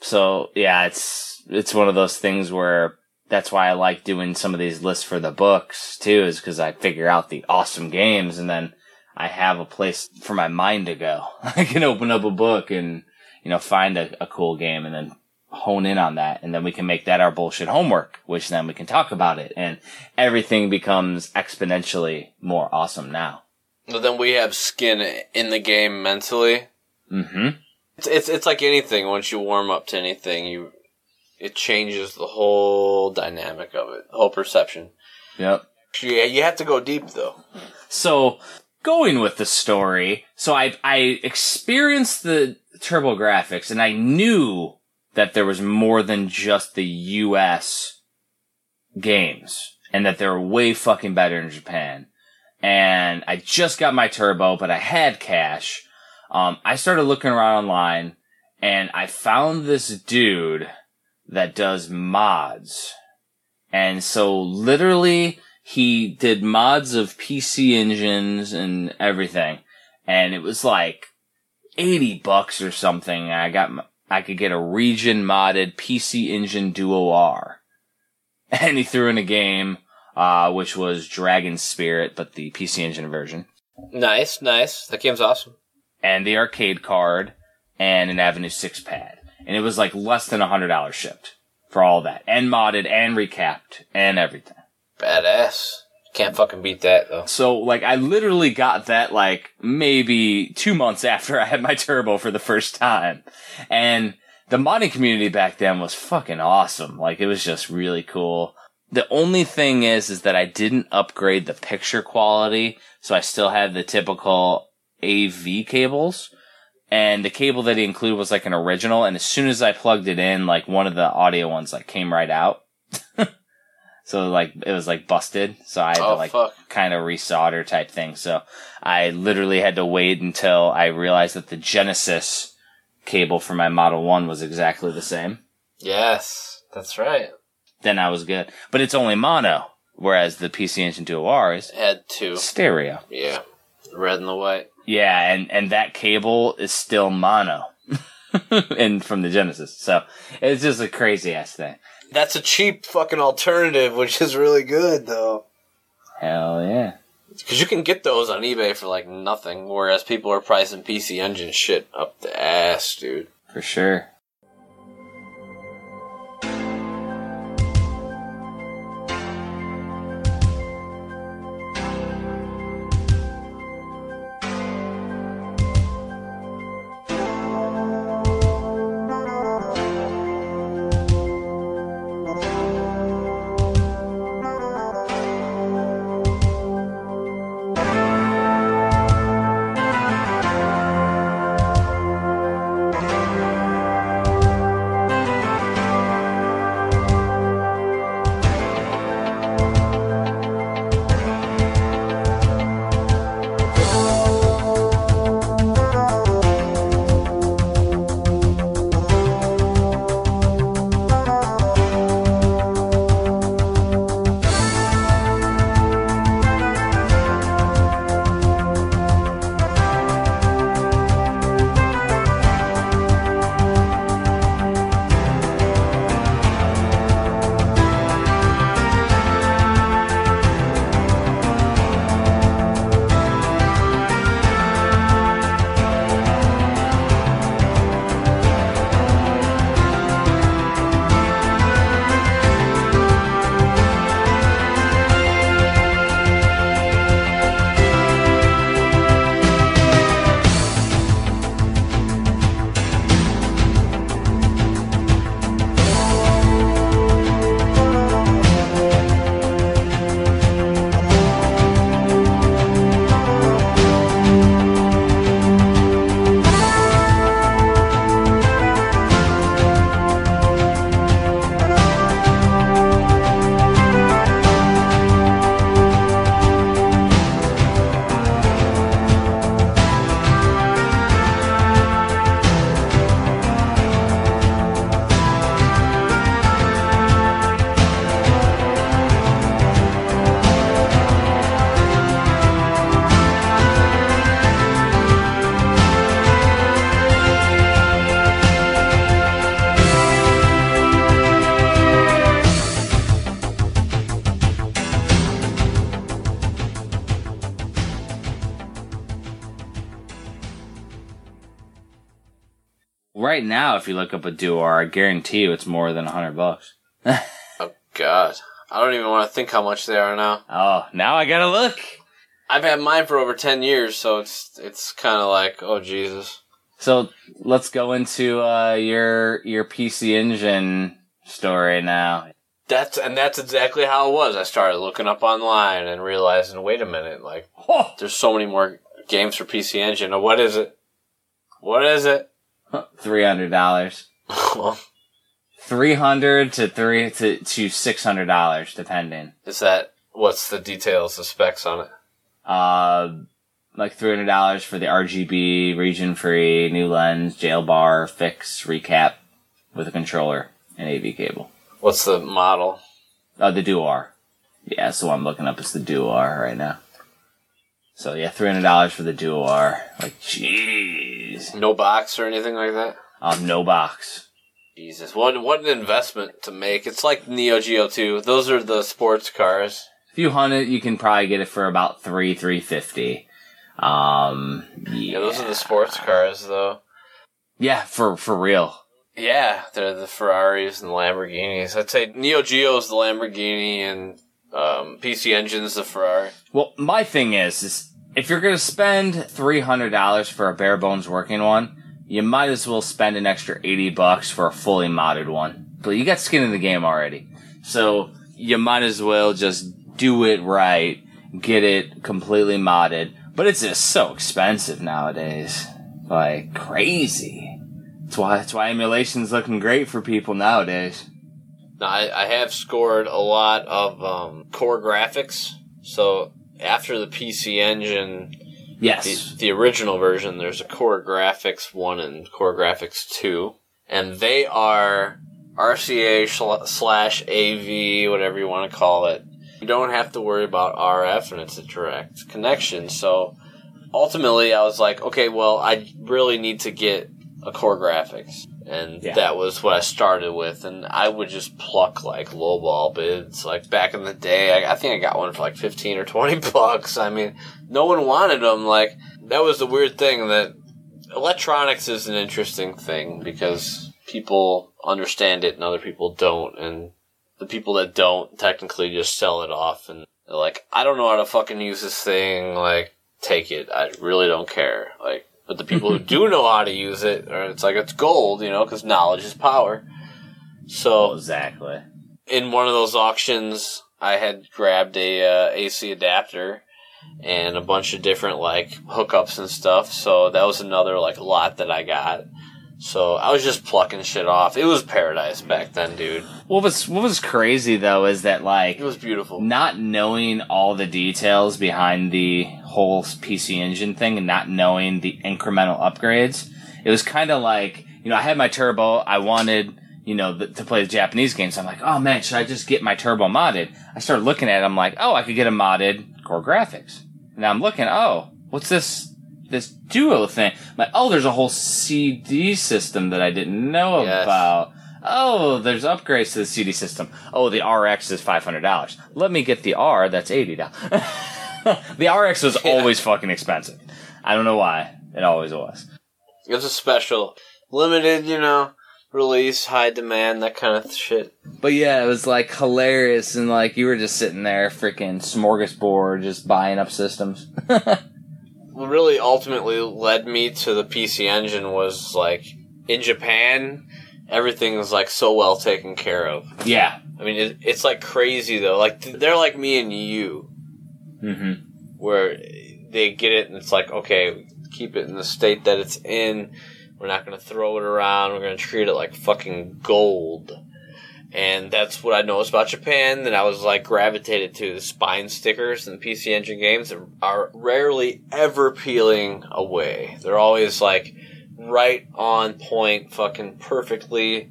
So yeah, it's it's one of those things where that's why I like doing some of these lists for the books too, is because I figure out the awesome games and then I have a place for my mind to go. (laughs) I can open up a book and you know find a, a cool game and then hone in on that and then we can make that our bullshit homework which then we can talk about it and everything becomes exponentially more awesome now But then we have skin in the game mentally. mm-hmm It's, it's it's like anything. Once you warm up to anything, you it changes the whole dynamic of it, whole perception. yep Yeah, you have to go deep though. So going with the story, so I I experienced the TurboGrafx and I knew that there was more than just the US games and that they were way fucking better in Japan. And I just got my Turbo, but I had cash. Um, I started looking around online and I found this dude that does mods. And so literally he did mods of PC engines and everything. And it was like 80 bucks or something. I got, I could get a region modded PC engine Duo R. (laughs) And he threw in a game, uh, which was Dragon Spirit, but the PC engine version. Nice, nice. That game's awesome. And the arcade card and an Avenue 6 pad. And it was like less than a hundred dollars shipped for all that. And modded and recapped and everything. Badass. Can't fucking beat that though. So like I literally got that like maybe two months after I had my turbo for the first time. And the modding community back then was fucking awesome. Like it was just really cool. The only thing is, is that I didn't upgrade the picture quality. So I still had the typical AV cables. And the cable that he included was like an original. And as soon as I plugged it in, like one of the audio ones like came right out. (laughs) so like it was like busted. So I had to Oh like kind of resolder type thing. So I literally had to wait until I realized that the Genesis cable for my Model 1 was exactly the same. Yes, that's right. Then I was good. But it's only mono, whereas the PC Engine Duo R is Had two. stereo. Yeah. Red and the white. Yeah, and, and that cable is still mono. (laughs) and from the Genesis. So it's just a crazy ass thing. That's a cheap fucking alternative, which is really good though. Hell yeah. Because you can get those on eBay for like nothing, whereas people are pricing PC Engine shit up the ass, dude. For sure. Right now, if you look up a Duo R, I guarantee you it's more than a hundred bucks. (laughs) Oh God, I don't even want to think how much they are now. Oh, now I gotta look. I've had mine for over ten years, so it's it's kind of like, oh Jesus. So let's go into uh, your your PC Engine story now. That's and that's exactly how it was. I started looking up online and realizing, wait a minute, like Oh, there's so many more games for PC Engine. What is it? What is it? Three hundred dollars. well, (laughs) Three hundred to three to, to six hundred dollars, depending. is that what's the details, the specs on it? Uh, like three hundred dollars for the RGB, region free, new lens, jail bar, fix, recap with a controller and AV cable. What's the model? Uh, the Duo R. Yeah, that's the one I'm looking up. It's the Duo R right now. So yeah, three hundred dollars for the Duo R. Like, jeez. No box or anything like that. Um, no box. Jesus, what what an investment to make! It's like Neo Geo 2. Those are the sports cars. If you hunt it, you can probably get it for about three, three fifty. Um, yeah, Yeah, those are the sports cars, though. Yeah, for for real. Yeah, they're the Ferraris and the Lamborghinis. I'd say Neo Geo's the Lamborghini and um, PC Engine's the Ferrari. Well, my thing is, is if you're gonna spend three hundred dollars for a bare bones working one, you might as well spend an extra eighty bucks for a fully modded one. But you got skin in the game already, so you might as well just do it right, get it completely modded. But it's just so expensive nowadays, like crazy. That's why that's why emulation's looking great for people nowadays. Now, I, I have scored a lot of um, CoreGrafx. So after the PC Engine, Yes. the, the original version, there's a CoreGrafx 1 and CoreGrafx 2. And they are RCA slash AV, whatever you want to call it. You don't have to worry about RF and it's a direct connection. So ultimately, I was like, okay, well, I really need to get a CoreGrafx. And Yeah. that was what I started with. And I would just pluck like lowball bids. Like back in the day, I, I think I got one for like 15 or 20 (laughs) bucks. I mean, no one wanted them. Like, that was the weird thing that electronics is an interesting thing because people understand it and other people don't. And the people that don't technically just sell it off and they're like, I don't know how to fucking use this thing. Like, take it. I really don't care. Like, but the people who do know how to use it, or it's like it's gold, you know, because knowledge is power. So exactly. in one of those auctions, I had grabbed a uh, AC adapter and a bunch of different like hookups and stuff. So that was another like lot that I got. So I was just plucking shit off. It was paradise back then, dude. What was what was crazy though is that like It was beautiful. not knowing all the details behind the whole PC engine thing and not knowing the incremental upgrades, it was kind of like, you know, I had my turbo, I wanted, you know, th- to play the Japanese games. I'm like, oh man, should I just get my turbo modded? I started looking at it, I'm like, oh, I could get a modded CoreGrafx. Now I'm looking, oh, what's this, this duo thing? Like, oh, there's a whole CD system that I didn't know Yes. about. Oh, there's upgrades to the CD system. Oh, the RX is five hundred dollars. Let me get the R. That's eighty dollars. (laughs) the RX was Yeah. always fucking expensive. I don't know why. It always was. It was a special, limited, you know, release, high demand, that kind of shit. But yeah, it was like hilarious, and like you were just sitting there, freaking smorgasbord, just buying up systems. (laughs) Really ultimately led me to the PC Engine was like in Japan, everything is like so well taken care of. yeah. I mean, it, it's like crazy though. Like they're like me and you, hmm where they get it and it's like, okay, keep it in the state that it's in. We're not gonna throw it around. We're gonna treat it like fucking gold. And that's what I noticed about Japan that I was like gravitated to the spine stickers and PC Engine games that are rarely ever peeling away. They're always like right on point, fucking perfectly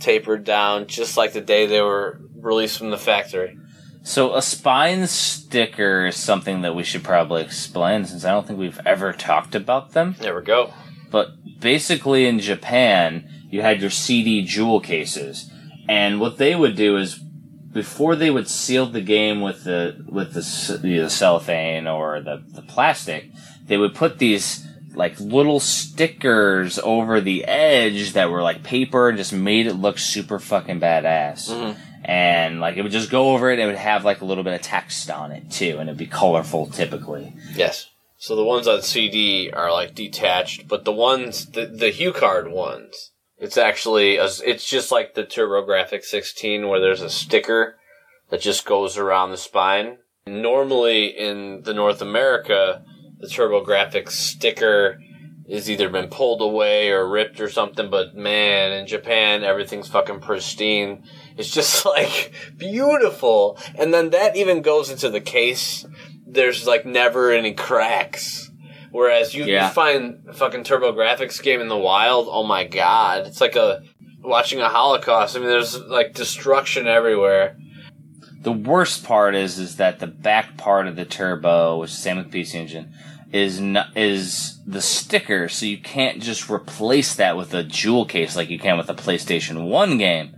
tapered down, just like the day they were released from the factory. So a spine sticker is something that we should probably explain, since I don't think we've ever talked about them. There we go. But basically, in Japan, you had your CD jewel cases, and what they would do is before they would seal the game with the with the, the cellophane or the, the plastic, they would put these like little stickers over the edge that were like paper and just made it look super fucking badass. Mm-hmm. And like it would just go over it, and it would have like a little bit of text on it too, and it'd be colorful typically. Yes. So the ones on CD are like detached, but the ones the the HuCard ones, it's actually a, it's just like the TurboGrafx 16 where there's a sticker that just goes around the spine. Normally in the North America, the TurboGrafx sticker is either been pulled away or ripped or something, but man, in Japan everything's fucking pristine. It's just (laughs) like beautiful. And then that even goes into the case. There's like never any cracks. Whereas you, Yeah. you find a fucking TurboGrafx game in the wild, oh my god. It's like a watching a Holocaust. I mean there's like destruction everywhere. The worst part is is that the back part of the turbo, which is the same with PC Engine, is n- is the sticker, so you can't just replace that with a jewel case like you can with a PlayStation One game.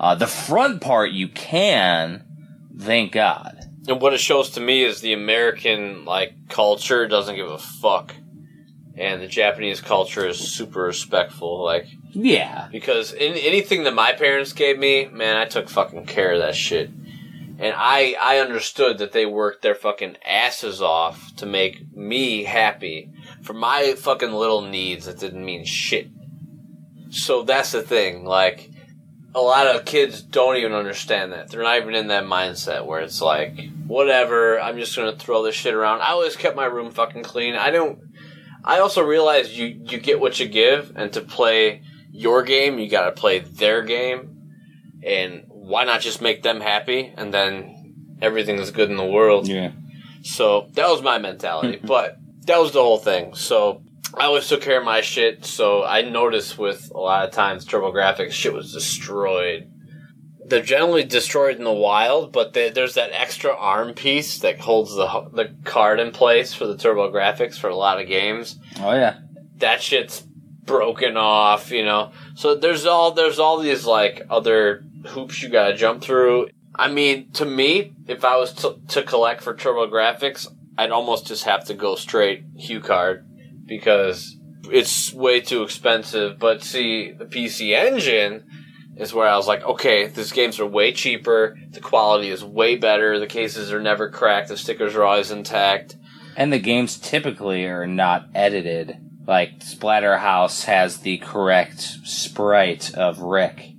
Uh, the front part you can, thank God. And what it shows to me is the American like culture doesn't give a fuck. And the Japanese culture is super respectful. Like Yeah, because in, anything that my parents gave me, man, I took fucking care of that shit. And I I understood that they worked their fucking asses off to make me happy. For my fucking little needs that didn't mean shit. So that's the thing, like a lot of kids don't even understand that. They're not even in that mindset where it's like, whatever, I'm just gonna throw this shit around. I always kept my room fucking clean. I don't I also realize you you get what you give and to play your game, you gotta play their game. And why not just make them happy and then everything is good in the world? yeah. So that was my mentality, (laughs) but that was the whole thing. So I always took care of my shit. So I noticed with a lot of times TurboGrafx shit was destroyed. They're generally destroyed in the wild, but they, there's that extra arm piece that holds the the card in place for the TurboGrafx for a lot of games. Oh yeah. That shit's broken off, you know. So there's all there's all these like other hoops you gotta jump through. I mean, to me, if I was to, to collect for TurboGrafx, I'd almost just have to go straight HuCard because it's way too expensive. But see, the PC Engine is where I was like, okay, these games are way cheaper. The quality is way better. The cases are never cracked. The stickers are always intact. And the games typically are not edited. Like Splatterhouse has the correct sprite of Rick.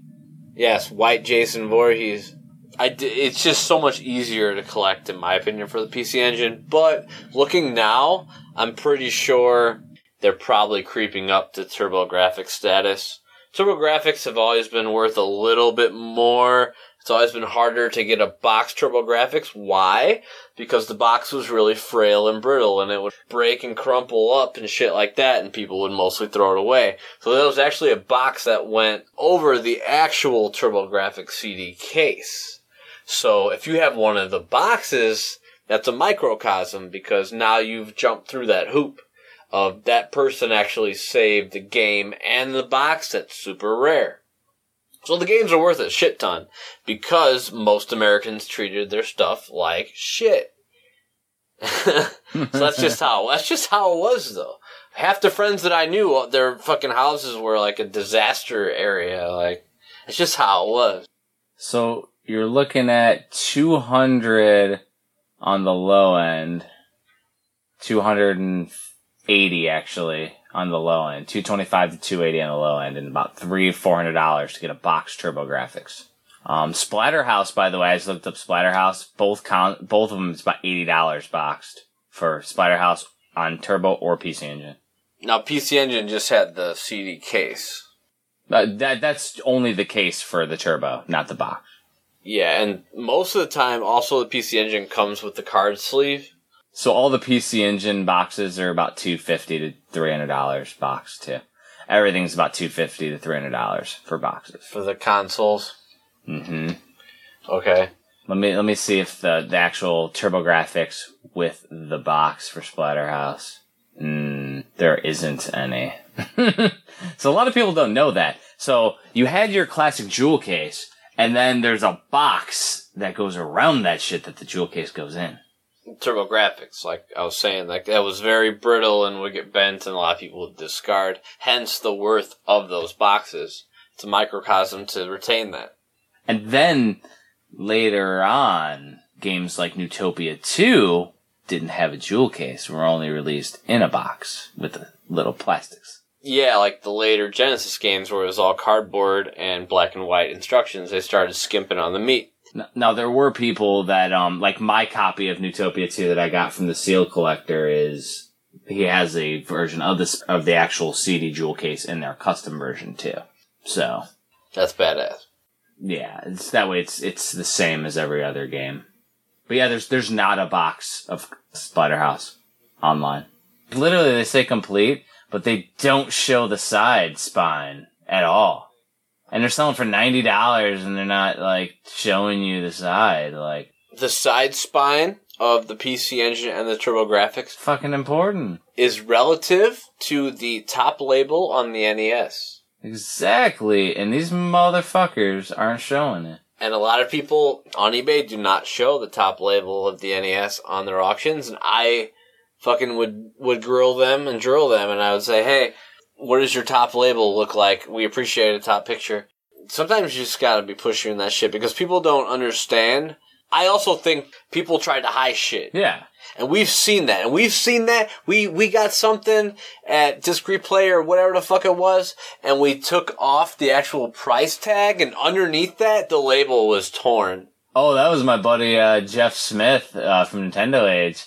Yes, White Jason Voorhees. I d- it's just so much easier to collect, in my opinion, for the PC Engine. But looking now, I'm pretty sure they're probably creeping up to TurboGrafx status. TurboGrafx have always been worth a little bit more. It's always been harder to get a box TurboGrafx. Why? Because the box was really frail and brittle and it would break and crumple up and shit like that and people would mostly throw it away. So there was actually a box that went over the actual TurboGrafx CD case. So if you have one of the boxes, that's a microcosm because now you've jumped through that hoop of that person actually saved the game and the box that's super rare. So the games are worth a shit ton because most Americans treated their stuff like shit. (laughs) so that's just how that's just how it was though. Half the friends that I knew, uh, their fucking houses were like a disaster area. Like it's just how it was. So you're looking at 200 on the low end, 280 actually on the low end, 225 to 280 on the low end, and about three four hundred dollars to get a box TurboGrafx. Um, Splatterhouse, by the way, I just looked up Splatterhouse. Both count, both of them is about eighty dollars boxed for Splatterhouse on Turbo or PC Engine. Now PC Engine just had the CD case. Uh, that that's only the case for the Turbo, not the box. Yeah, and most of the time, also the PC Engine comes with the card sleeve. So all the PC Engine boxes are about two fifty to three hundred dollars box too. Everything's about two fifty to three hundred dollars for boxes. for the consoles. Mm hmm Okay. Let me let me see if the the actual TurboGrafx with the box for Splatterhouse. Mm, there isn't any. (laughs) so a lot of people don't know that. So you had your classic jewel case, and then there's a box that goes around that shit that the jewel case goes in. TurboGrafx, like I was saying, like that was very brittle and would get bent, and a lot of people would discard. Hence the worth of those boxes. It's a microcosm to retain that. And then later on, games like Neutopia 2 didn't have a jewel case, were only released in a box with the little plastics. Yeah, like the later Genesis games where it was all cardboard and black and white instructions, they started skimping on the meat. Now there were people that, um, like my copy of Neutopia 2 that I got from the seal collector is, he has a version of this, of the actual CD jewel case in their custom version too. So, That's badass. yeah, it's that way it's, it's the same as every other game. But yeah, there's, there's not a box of Splatterhouse online. Literally they say complete, but they don't show the side spine at all. And they're selling for ninety dollars, and they're not like showing you the side. Like, The side spine of the PC Engine and the TurboGrafx fucking important. is relative to the top label on the NES. Exactly. And these motherfuckers aren't showing it. And a lot of people on eBay do not show the top label of the NES on their auctions, and I fucking would would grill them and drill them, and I would say, "Hey, what does your top label look like? We appreciate a top picture." Sometimes you just gotta be pushing that shit because people don't understand. I also think people try to hide shit. Yeah. And we've seen that. And we've seen that. We, we got something at Disc Replay or whatever the fuck it was, and we took off the actual price tag, and underneath that, the label was torn. Oh, that was my buddy uh, Jeff Smith uh, from Nintendo Age.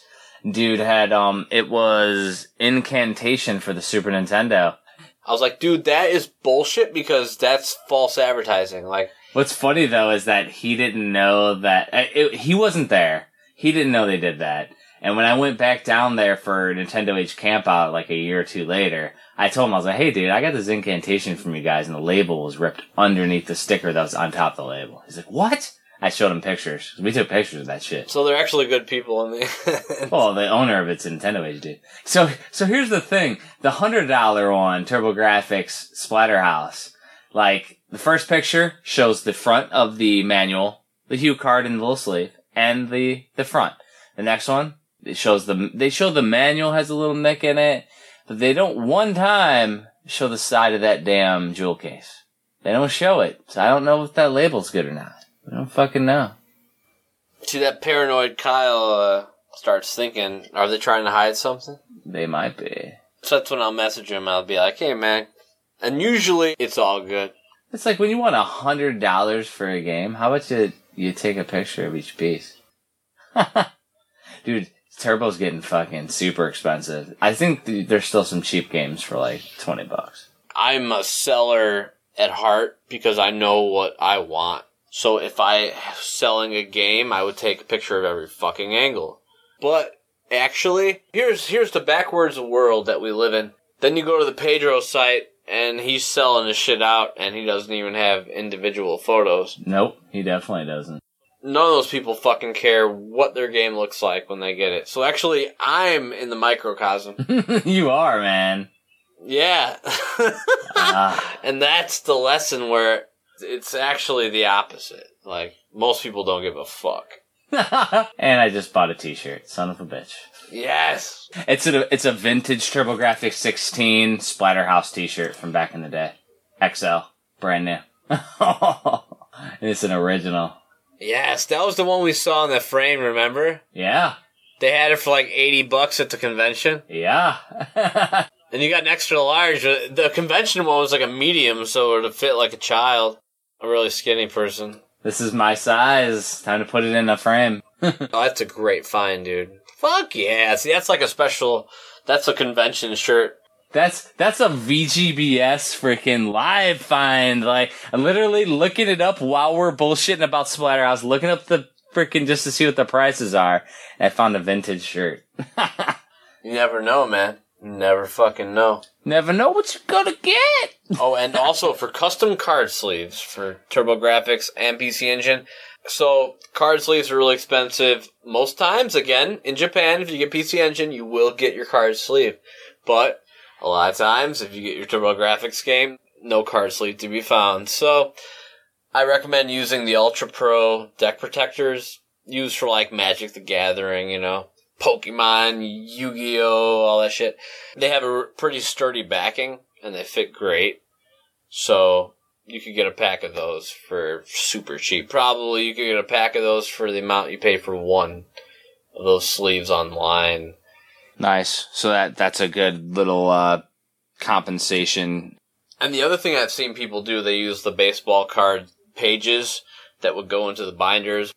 Dude had um, it was Incantation for the Super Nintendo. I was like, dude, that is bullshit because that's false advertising. Like, What's funny though is that he didn't know that uh, it, he wasn't there. He didn't know they did that. And when I went back down there for Nintendo Age Camp Out like a year or two later, I told him I was like, "Hey, dude, I got this incantation from you guys, and the label was ripped underneath the sticker that was on top of the label." He's like, "What?" I showed him pictures. We took pictures of that shit. so they're actually good people in the. (laughs) Well, the owner of it's Nintendo Age dude. So, so here's the thing: the hundred dollar one, TurboGrafx Splatterhouse. Like the first picture shows the front of the manual, the HuCard in the little sleeve, and the the front. The next one it shows the they show the manual has a little nick in it, but they don't one time show the side of that damn jewel case. They don't show it, so I don't know if that label's good or not. I don't fucking know. See, that paranoid Kyle uh, starts thinking, are they trying to hide something? They might be. So that's when I'll message him. I'll be like, hey, man. And usually it's all good. It's like when you want a hundred dollars for a game, how about you you take a picture of each piece? (laughs) Dude, Turbo's getting fucking super expensive. I think th- there's still some cheap games for like twenty bucks. I'm a seller at heart because I know what I want. So if I selling a game, I would take a picture of every fucking angle. But actually, here's here's the backwards world that we live in. Then you go to the Pedro site and he's selling his shit out and he doesn't even have individual photos. Nope, he definitely doesn't. None of those people fucking care what their game looks like when they get it. So actually, I'm in the microcosm. (laughs) you are, man. yeah. (laughs) Ah. And that's the lesson where it's actually the opposite. Like, most people don't give a fuck. (laughs) and I just bought a T-shirt. Son of a bitch. Yes! It's a it's a vintage TurboGrafx 16 Splatterhouse T-shirt from back in the day. XL, brand new. (laughs) And it's an original. Yes, that was the one we saw in the frame, remember? Yeah, They had it for like 80 bucks at the convention. yeah. (laughs) And you got an extra large. The convention one was like a medium, so it would fit like a child. A really skinny person. this is my size. Time to put it in a frame. (laughs) Oh, that's a great find, dude. Fuck yeah. See, that's like a special, that's a convention shirt. That's that's a VGBS freaking live find. Like I'm literally looking it up while we're bullshitting about Splatterhouse, looking up the freaking just to see what the prices are. I found a vintage shirt. (laughs) You never know, man. Never fucking know. Never know what you're gonna get. Oh, and also for custom card sleeves for TurboGrafx and PC Engine. So card sleeves are really expensive. Most times, again, in Japan, if you get PC Engine, you will get your card sleeve. But a lot of times, if you get your TurboGrafx game, no card sleeve to be found. So I recommend using the Ultra Pro deck protectors used for like Magic the Gathering, you know. Pokemon, Yu-Gi-Oh, all that shit. They have a pretty sturdy backing and they fit great. So you could get a pack of those for super cheap. Probably you could get a pack of those for the amount you pay for one of those sleeves online. Nice. So that that's a good little uh, compensation. And the other thing I've seen people do, they use the baseball card pages that would go into the binders.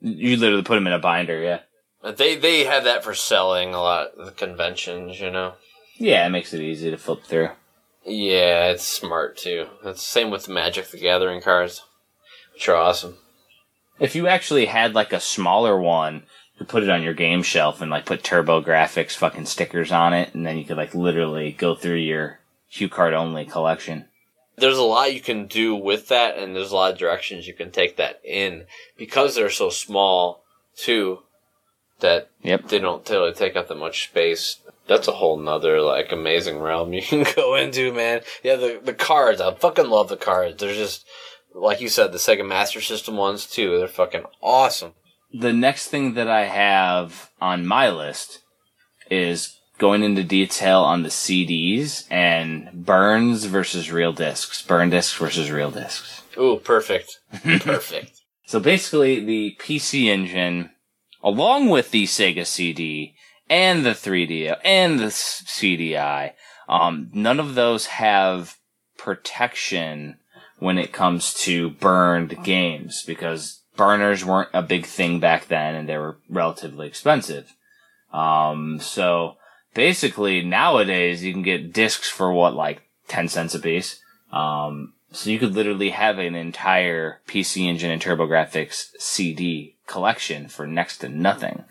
You literally put them in a binder, yeah. But They they have that for selling a lot at the conventions, you know. Yeah, it makes it easy to flip through. Yeah, it's smart too. It's the same with the Magic the Gathering cards, which are awesome. If you actually had like a smaller one, you put it on your game shelf and like put TurboGrafx fucking stickers on it, and then you could like literally go through your HuCard only collection. There's a lot you can do with that, and there's a lot of directions you can take that in because they're so small too. That Yep. they don't really take up that much space. That's a whole nother like amazing realm (laughs) you can go into, man. Yeah, the the cards. I fucking love the cards. They're just like you said, the Sega Master System ones too. They're fucking awesome. The next thing that I have on my list is going into detail on the CDs and burns versus real discs. Burn discs versus real discs. Ooh, perfect, (laughs) perfect. So basically, the PC Engine, along with the Sega CD and the 3DO and the CDI, um, none of those have protection when it comes to burned games because burners weren't a big thing back then and they were relatively expensive. Um, so basically nowadays you can get discs for what, like 10 cents a piece. Um, so you could literally have an entire PC Engine and TurboGrafx CD collection for next to nothing.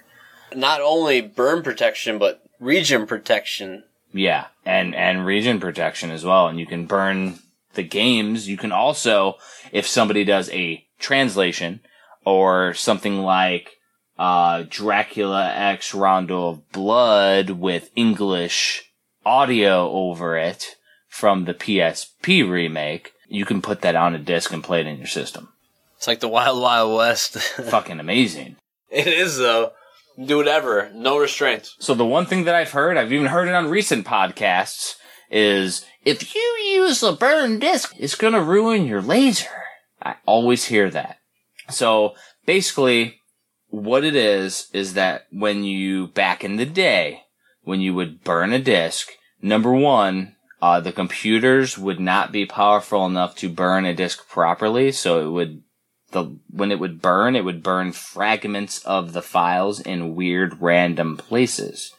Not only burn protection, but region protection. Yeah, and and region protection as well. And you can burn the games. You can also, if somebody does a translation or something like uh, Dracula X Rondo of Blood with English audio over it from the PSP remake, you can put that on a disc and play it in your system. It's like the Wild Wild West. (laughs) Fucking amazing. it is though. Do whatever, no restraints. So the one thing that I've heard, I've even heard it on recent podcasts, is if you use a burned disc, it's gonna ruin your laser. I always hear that. So basically, what it is, is that when you, back in the day, when you would burn a disc, number one, uh, the computers would not be powerful enough to burn a disc properly, so it would the when it would burn, it would burn fragments of the files in weird random places.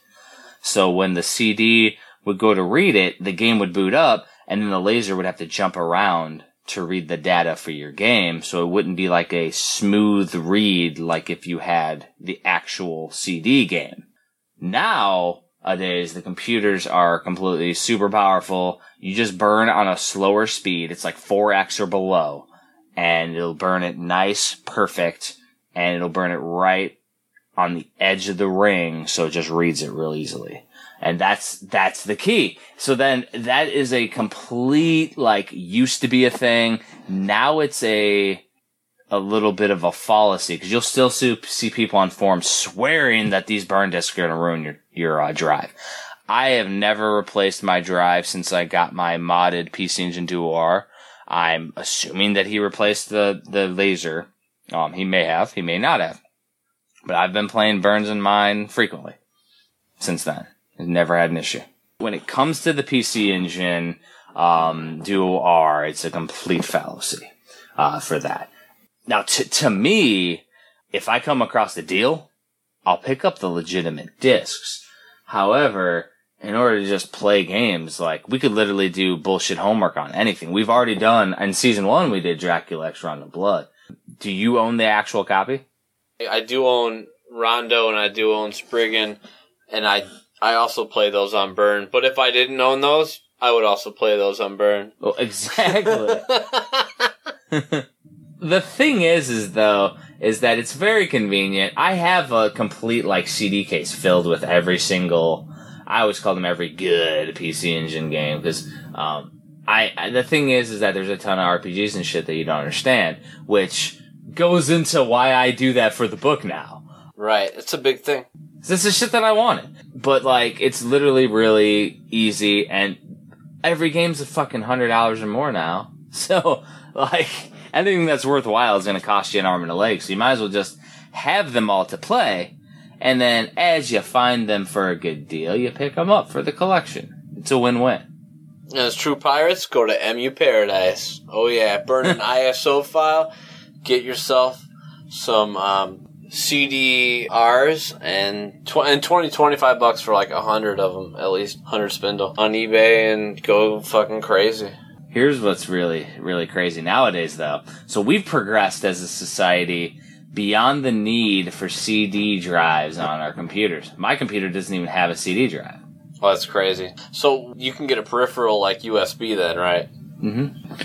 So when the CD would go to read it, the game would boot up, and then the laser would have to jump around to read the data for your game, so it wouldn't be like a smooth read like if you had the actual CD game. Nowadays, the computers are completely super powerful. You just burn on a slower speed. It's like 4x or below and it'll burn it nice, perfect, and it'll burn it right on the edge of the ring, so it just reads it real easily. And that's, that's the key. So then that is a complete, like, used to be a thing. Now it's a, a little bit of a fallacy, because you'll still see, see people on forums swearing that these burn discs are gonna ruin your, your, uh, drive. I have never replaced my drive since I got my modded PC Engine Duo R. I'm assuming that he replaced the, the laser. Um, he may have, he may not have. But I've been playing Burns in mine frequently since then. I've never had an issue. When it comes to the PC Engine, um, Duo R, it's a complete fallacy, uh, for that. Now, to, to me, if I come across a deal, I'll pick up the legitimate discs. However, in order to just play games, like we could literally do bullshit homework on anything. We've already done in season one. We did Dracula X Rondo Blood. Do you own the actual copy? I do own Rondo and I do own Spriggan, and I I also play those on Burn. But if I didn't own those, I would also play those on Burn. Well, (laughs) exactly. (laughs) the thing is, is though, is that it's very convenient. I have a complete like CD case filled with every single. I always call them every good PC Engine game because um, I, I the thing is, is that there's a ton of RPGs and shit that you don't understand, which goes into why I do that for the book now. Right, it's a big thing. This is shit that I wanted. But like, it's literally really easy and every game's a fucking hundred dollars or more now. (laughs) So like, anything that's worthwhile is going to cost you an arm and a leg. So you might as well just have them all to play. And then as you find them for a good deal, you pick them up for the collection. It's a win-win. As true pirates, go to EmuParadise. Oh yeah, burn an (laughs) ISO file, get yourself some um, CDRs and tw- and 20, 25 bucks for like a hundred of them at least, hundred spindle on eBay and go fucking crazy. Here's what's really, really crazy nowadays, though. So we've progressed as a society beyond the need for CD drives on our computers. My computer doesn't even have a CD drive. Well, that's crazy. So you can get a peripheral like USB then, right?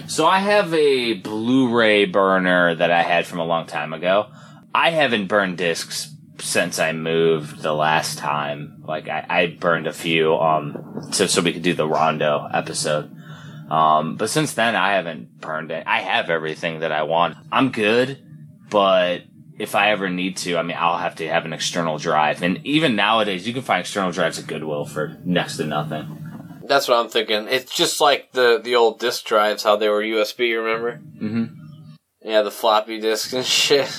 So I have a Blu-ray burner that I had from a long time ago. I haven't burned discs since I moved the last time. Like I, I burned a few, um, so, so we could do the Rondo episode. Um, but since then I haven't burned it. I have everything that I want. I'm good, but if I ever need to, I mean, I'll have to have an external drive. And even nowadays, you can find external drives at Goodwill for next to nothing. That's what I'm thinking. It's just like the the old disk drives, how they were USB. Remember? Mm-hmm. Yeah, the floppy disks and (laughs) shit.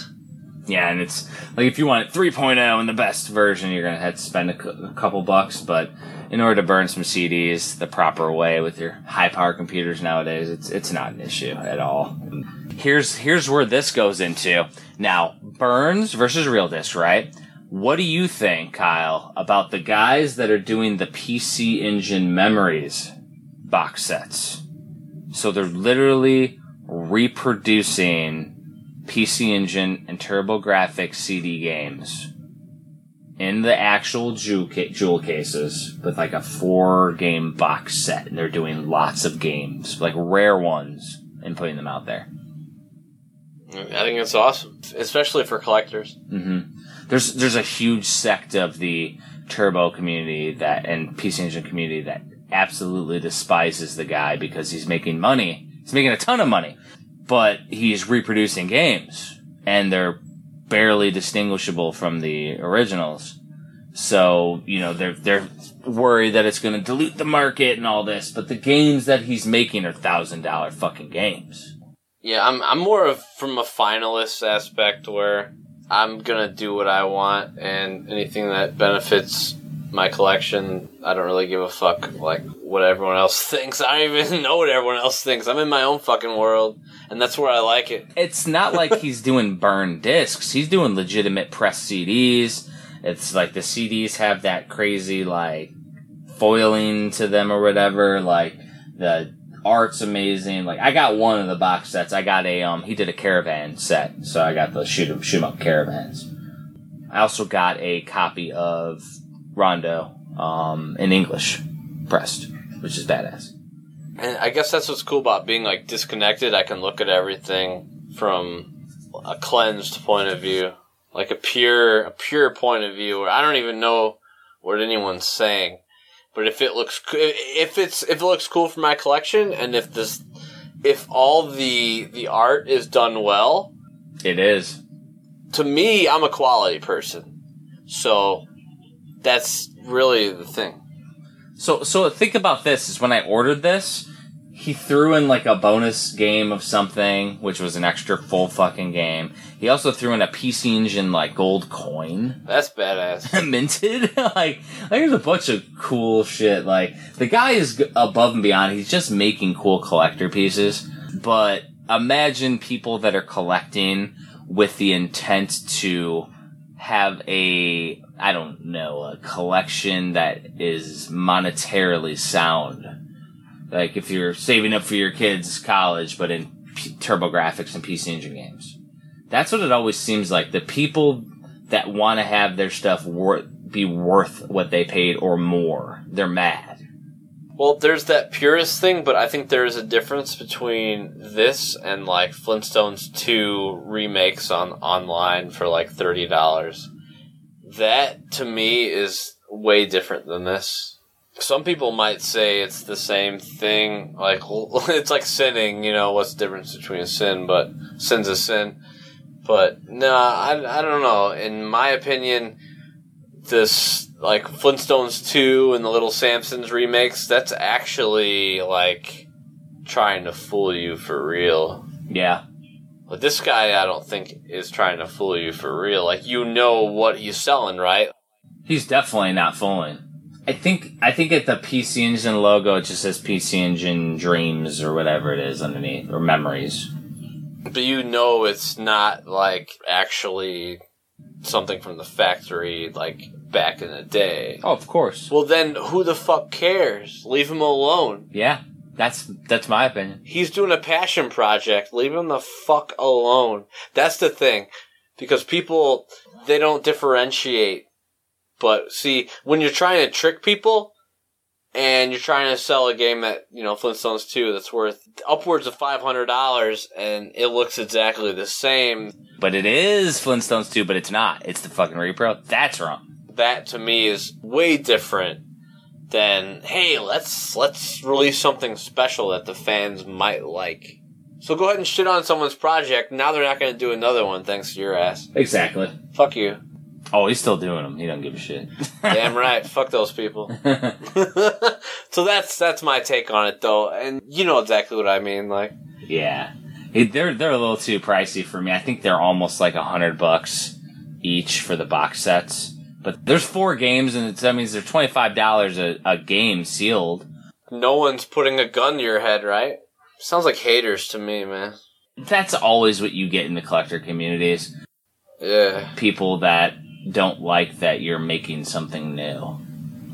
Yeah, and it's like if you want it 3.0 and the best version, you're gonna have to spend a, cou- a couple bucks. But in order to burn some CDs the proper way with your high power computers nowadays, it's it's not an issue at all. Here's here's where this goes into now: burns versus real disc, right? What do you think, Kyle, about the guys that are doing the PC Engine Memories box sets? So they're literally reproducing PC Engine and TurboGrafx CD games in the actual jewel, ca- jewel cases with like a four game box set. And they're doing lots of games, like rare ones, and putting them out there. I think it's awesome, especially for collectors. Mm-hmm. There's there's a huge sect of the Turbo community that and PC Engine community that absolutely despises the guy because he's making money. He's making a ton of money, but he's reproducing games and they're barely distinguishable from the originals. So you know they're they're worried that it's going to dilute the market and all this, but the games that he's making are thousand dollar fucking games. Yeah, I'm I'm more of from a finalist aspect where I'm gonna do what I want and anything that benefits my collection, I don't really give a fuck like what everyone else (laughs) thinks. I don't even know what everyone else thinks. I'm in my own fucking world and that's where I like it. it's not like (laughs) he's doing burn discs. He's doing legitimate press CDs. It's like the CDs have that crazy like foiling to them or whatever. Like the art's amazing. Like I got one of the box sets. I got a um. He did a caravan set, so I got the shoot 'em shoot 'em up caravans. I also got a copy of Rondo um in English pressed, which is badass. And I guess that's what's cool about being like disconnected. I can look at everything from a cleansed point of view, like a pure, a pure point of view where I don't even know what anyone's saying. But if it looks, if it's, if it looks cool for my collection, and if this, if all the the art is done well, It is. to me, I'm a quality person. So that's really the thing. So, so think about this: is when I ordered this, he threw in like a bonus game of something, which was an extra full fucking game. He also threw in a PC Engine like gold coin, (laughs) That's badass. minted. (laughs) like, like, there's a bunch of cool shit. Like, the guy is above and beyond. He's just making cool collector pieces. But imagine people that are collecting with the intent to have a I don't know a collection that is monetarily sound. Like if you're saving up for your kids' college, but in P- TurboGrafx and PC Engine games, that's what it always seems like. The people that want to have their stuff wor- be worth what they paid or more, they're mad. Well, there's that purist thing, but I think there is a difference between this and like Flintstones 2 remakes on online for like $30. That to me is way different than this. Some people might say it's the same thing, like (laughs) it's like sinning, you know, what's the difference between a sin, but sin's a sin. But no, I, I don't know. In my opinion, this like Flintstones 2 and the Little Samsons remakes, that's actually like trying to fool you for real. Yeah. But this guy, I don't think, is trying to fool you for real. Like, you know what he's selling, right? He's definitely not fooling. I think I think at the PC Engine logo it just says PC Engine Dreams or whatever it is underneath or Memories. But you know it's not like actually something from the factory like back in the day. Oh, of course. Well, then who the fuck cares? Leave him alone. Yeah, that's that's my opinion. He's doing a passion project. Leave him the fuck alone. That's the thing. Because people, they don't differentiate. But see, when you're trying to trick people, and you're trying to sell a game that, you know, Flintstones 2 that's worth upwards of $500 and it looks exactly the same, But it is Flintstones 2, but it's not. It's the fucking repro. That's wrong. That to me is way different than, hey, let's, let's release something special that the fans might like. So go ahead and shit on someone's project. Now they're not going to do another one thanks to your ass. Exactly. Fuck you. Oh, he's still doing them. He doesn't give a shit. (laughs) Damn right. Fuck those people. (laughs) (laughs) so that's that's my take on it though, and you know exactly what I mean. Like, yeah. They're they're a little too pricey for me. I think they're almost like a hundred bucks each for the box sets. But there's four games, and it's, that means they're twenty five dollars a game sealed. no one's putting a gun to your head, right? Sounds like haters to me, man. That's always what you get in the collector communities. Yeah. People that don't like that you're making something new.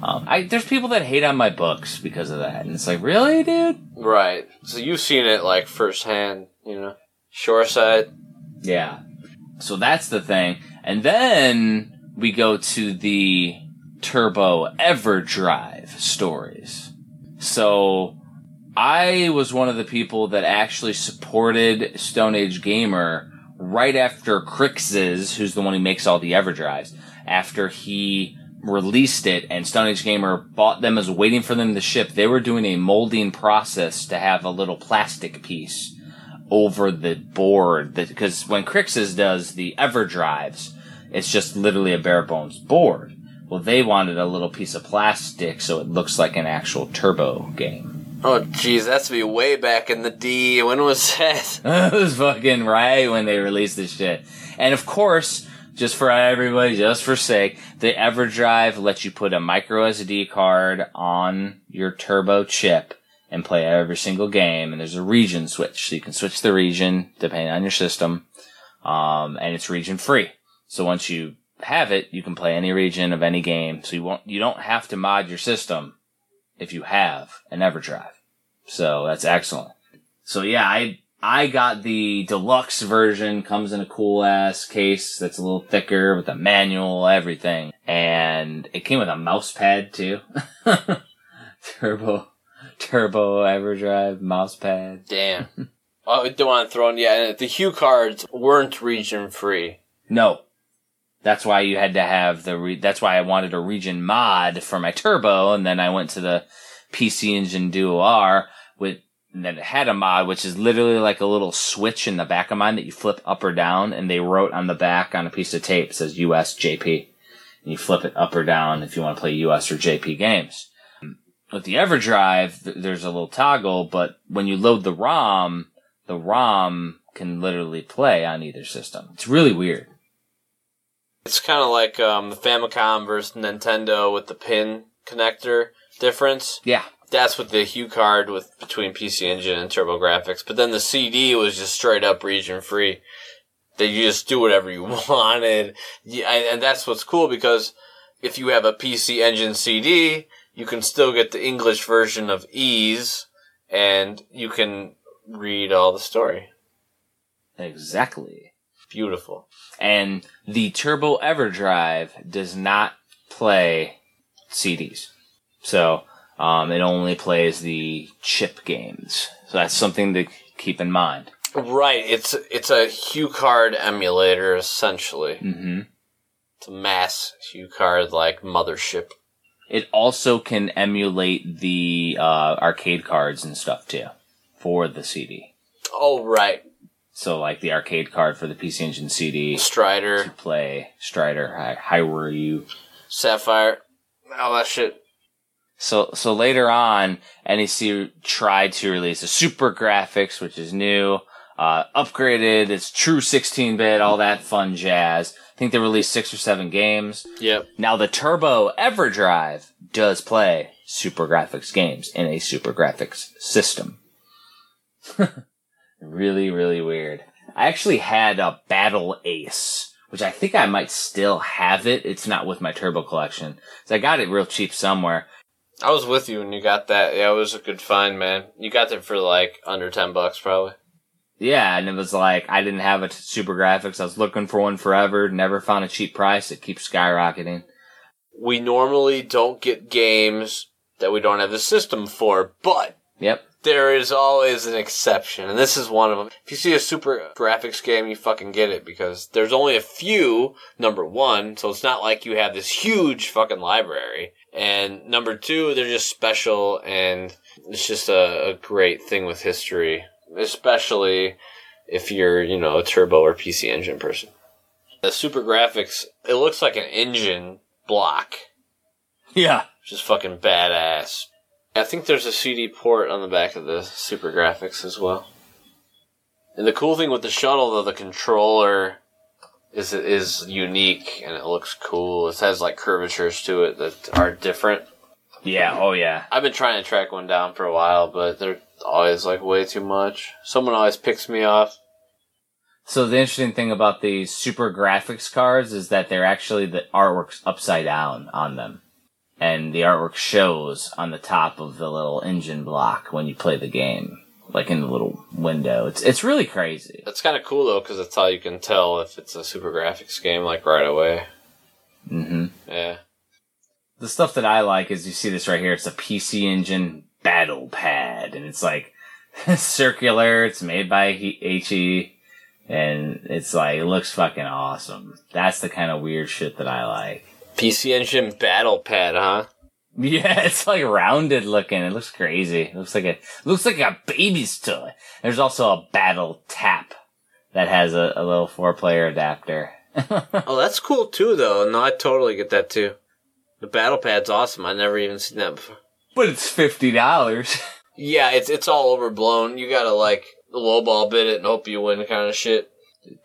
Um, I, there's people that hate on my books because of that, and it's like, really, dude? Right. So you've seen it like firsthand, you know. Shoreside. Yeah. So that's the thing. And then we go to the Turbo EverDrive stories. So I was one of the people that actually supported Stone Age Gamer right after Krikzz, who's the one who makes all the EverDrives, after he released it and Stone Age Gamer bought them as waiting for them to ship. They were doing a molding process to have a little plastic piece over the board because when Krikzz does the EverDrives, it's just literally a bare bones board. Well, they wanted a little piece of plastic so it looks like an actual turbo game. Oh, jeez, that's be way back in the D. When was (laughs) that? (laughs) it was fucking right when they released this shit. And of course, just for everybody, just for sake, the EverDrive lets you put a micro SD card on your turbo chip and play every single game. And there's a region switch, so you can switch the region depending on your system. Um, and it's region free. So once you have it, you can play any region of any game. So you won't, you don't have to mod your system if you have an EverDrive. So that's excellent. So yeah, I I got the deluxe version. Comes in a cool ass case that's a little thicker with a manual, everything, and it came with a mouse pad too. (laughs) turbo, turbo EverDrive mouse pad. Damn. (laughs) oh, the one thrown. Yeah, and the HuCards weren't region free. No, that's why you had to have the. Re- that's why I wanted a region mod for my turbo, and then I went to the PC Engine Duo R with it had a mod which is literally like a little switch in the back of mine that you flip up or down, and they wrote on the back on a piece of tape says US JP, and you flip it up or down if you want to play US or JP games. With the EverDrive, th- there's a little toggle, but when you load the ROM, the ROM can literally play on either system. It's really weird. It's kind of like um, the Famicom versus Nintendo with the pin connector difference. Yeah, That's what the HuCard with between PC Engine and TurboGrafx. But then the CD was just straight up region free. That you just do whatever you (laughs) wanted. Yeah, and and that's what's cool because if you have a PC Engine CD, you can still get the English version of Ys, and you can read all the story. exactly. Beautiful. And the Turbo EverDrive does not play CDs. So, um, it only plays the chip games. So that's something to keep in mind. Right. It's it's a HuCard emulator essentially. hmm It's a mass HuCard like mothership. It also can emulate the, uh, arcade cards and stuff too for the CD. Oh right. So like the arcade card for the PC Engine CD Strider. to play Strider, Hi- Hi were you, Sapphire, all that shit. So so later on, NEC tried to release a SuperGrafx, which is new, uh, upgraded. It's true 16-bit, all that fun jazz. I think they released six or seven games. Yep. Now the Turbo EverDrive does play SuperGrafx games in a SuperGrafx system. (laughs) really, really weird. I actually had a Battle Ace, which I think I might still have it. It's not with my Turbo collection. So I got it real cheap somewhere. I was with you when you got that. Yeah, it was a good find, man. You got it for like under ten bucks, probably. Yeah, and it was like I didn't have a t- SuperGrafx. I was looking for one forever. Never found a cheap price. It keeps skyrocketing. We normally don't get games that we don't have the system for, but Yep. There is always an exception, and this is one of them. If you see a SuperGrafx game, you fucking get it because there's only a few. Number one, so it's not like you have this huge fucking library. And number two, they're just special, and it's just a, a great thing with history, especially if you're, you know, a turbo or PC engine person. The SuperGrafx, it looks like an engine block, Yeah. which is fucking badass. I think there's a CD port on the back of the SuperGrafx as well. And the cool thing with the shuttle, though, the controller is is unique and it looks cool. It has like curvatures to it that are different. Yeah. Oh yeah. I've been trying to track one down for a while, but they're always like way too much. Someone always picks me off. So the interesting thing about these SuperGrafx cards is that they're actually the artwork's upside down on them. And the artwork shows on the top of the little engine block when you play the game, like in the little window. It's it's really crazy. That's kind of cool though, because that's how you can tell if it's a SuperGrafx game, like right away. hmm Yeah. The stuff that I like is you see this right here. It's a PC Engine Battle Pad, and it's like (laughs) circular. It's made by HE, and it's like it looks fucking awesome. That's the kind of weird shit that I like. PC Engine Battle Pad, huh? (laughs) Yeah, it's like rounded looking. It looks crazy. It looks like a looks like a baby's toy. There's also a battle tap that has a, a little four player adapter. (laughs) Oh, that's cool too, though. No, I totally get that too. The battle pad's awesome. I never even seen that before. but it's fifty dollars. (laughs) Yeah, it's it's all overblown. You gotta like lowball bid it and hope you win, kind of shit.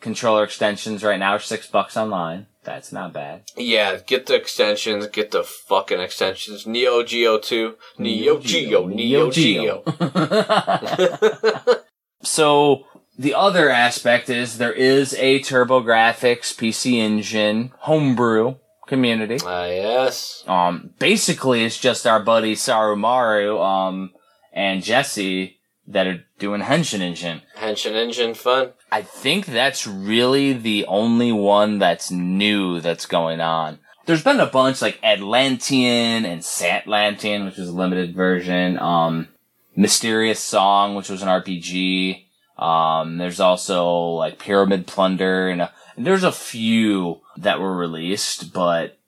Controller extensions right now are six bucks online. That's not bad. Yeah, get the extensions. Get the fucking extensions. Neo Geo two. Neo Geo. Neo Geo. Geo. (laughs) (laughs) so the other aspect is there is a TurboGrafx PC Engine homebrew community. Ah, yes. Um, basically, it's just our buddy Sarumaru um, and Jesse that are doing Henshin Engine. Henshin Engine fun. I think that's really the only one that's new that's going on. There's been a bunch like Atlantean and Satlantean, which was a limited version. Um, Mysterious Song, which was an RPG. Um, there's also like Pyramid Plunder and, a, and there's a few that were released, but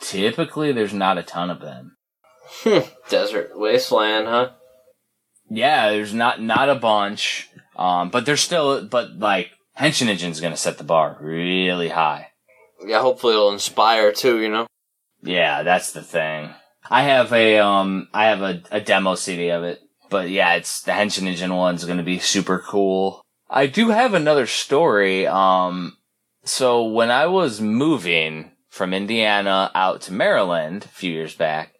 typically there's not a ton of them. Desert Wasteland, huh? Yeah, there's not not a bunch, um, but there's still, but like Henshin Engine's gonna set the bar really high. Yeah, hopefully it'll inspire too. You know. Yeah, that's the thing. I have a um, I have a, a demo CD of it, but yeah, it's the Henshin Engine one's gonna be super cool. I do have another story. Um, so when I was moving from Indiana out to Maryland a few years back,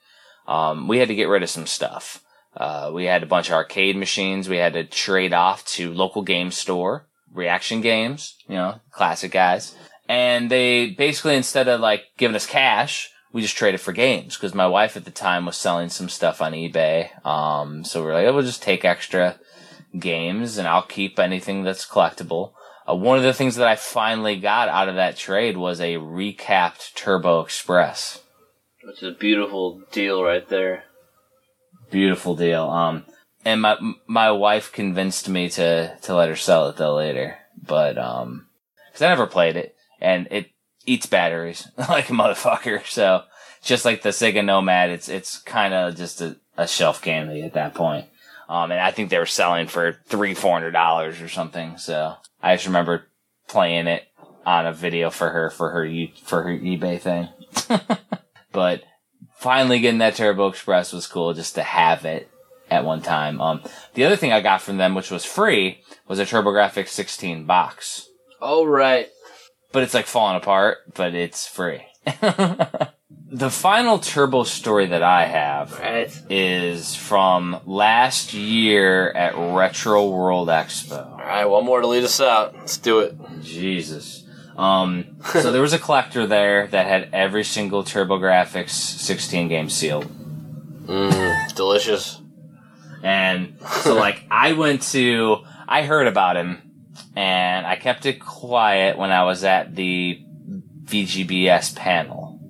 um, we had to get rid of some stuff. Uh, we had a bunch of arcade machines we had to trade off to local game store, reaction games, you know, classic guys. And they basically, instead of like giving us cash, we just traded for games because my wife at the time was selling some stuff on eBay. Um, so we are like, oh, we'll just take extra games and I'll keep anything that's collectible. Uh, one of the things that I finally got out of that trade was a recapped Turbo Express. It's a beautiful deal right there. Beautiful deal. Um, and my my wife convinced me to to let her sell it though later, but um, because I never played it and it eats batteries (laughs) like a motherfucker. So just like the Sega Nomad, it's it's kind of just a, a shelf candy at that point. Um, and I think they were selling for three four hundred dollars or something. So I just remember playing it on a video for her for her for her eBay thing. (laughs) but finally getting that Turbo Express was cool just to have it at one time. Um, the other thing I got from them, which was free, was a TurboGrafx 16 box. Oh right. But it's like falling apart, but it's free. (laughs) the final Turbo story that I have Right. is from last year at Retro World Expo. All right. One more to lead us out. Let's do it. Jesus. Um, (laughs) so there was a collector there that had every single TurboGrafx 16 game sealed. Mm, delicious. And so (laughs) like I went to I heard about him and I kept it quiet when I was at the VGBS panel.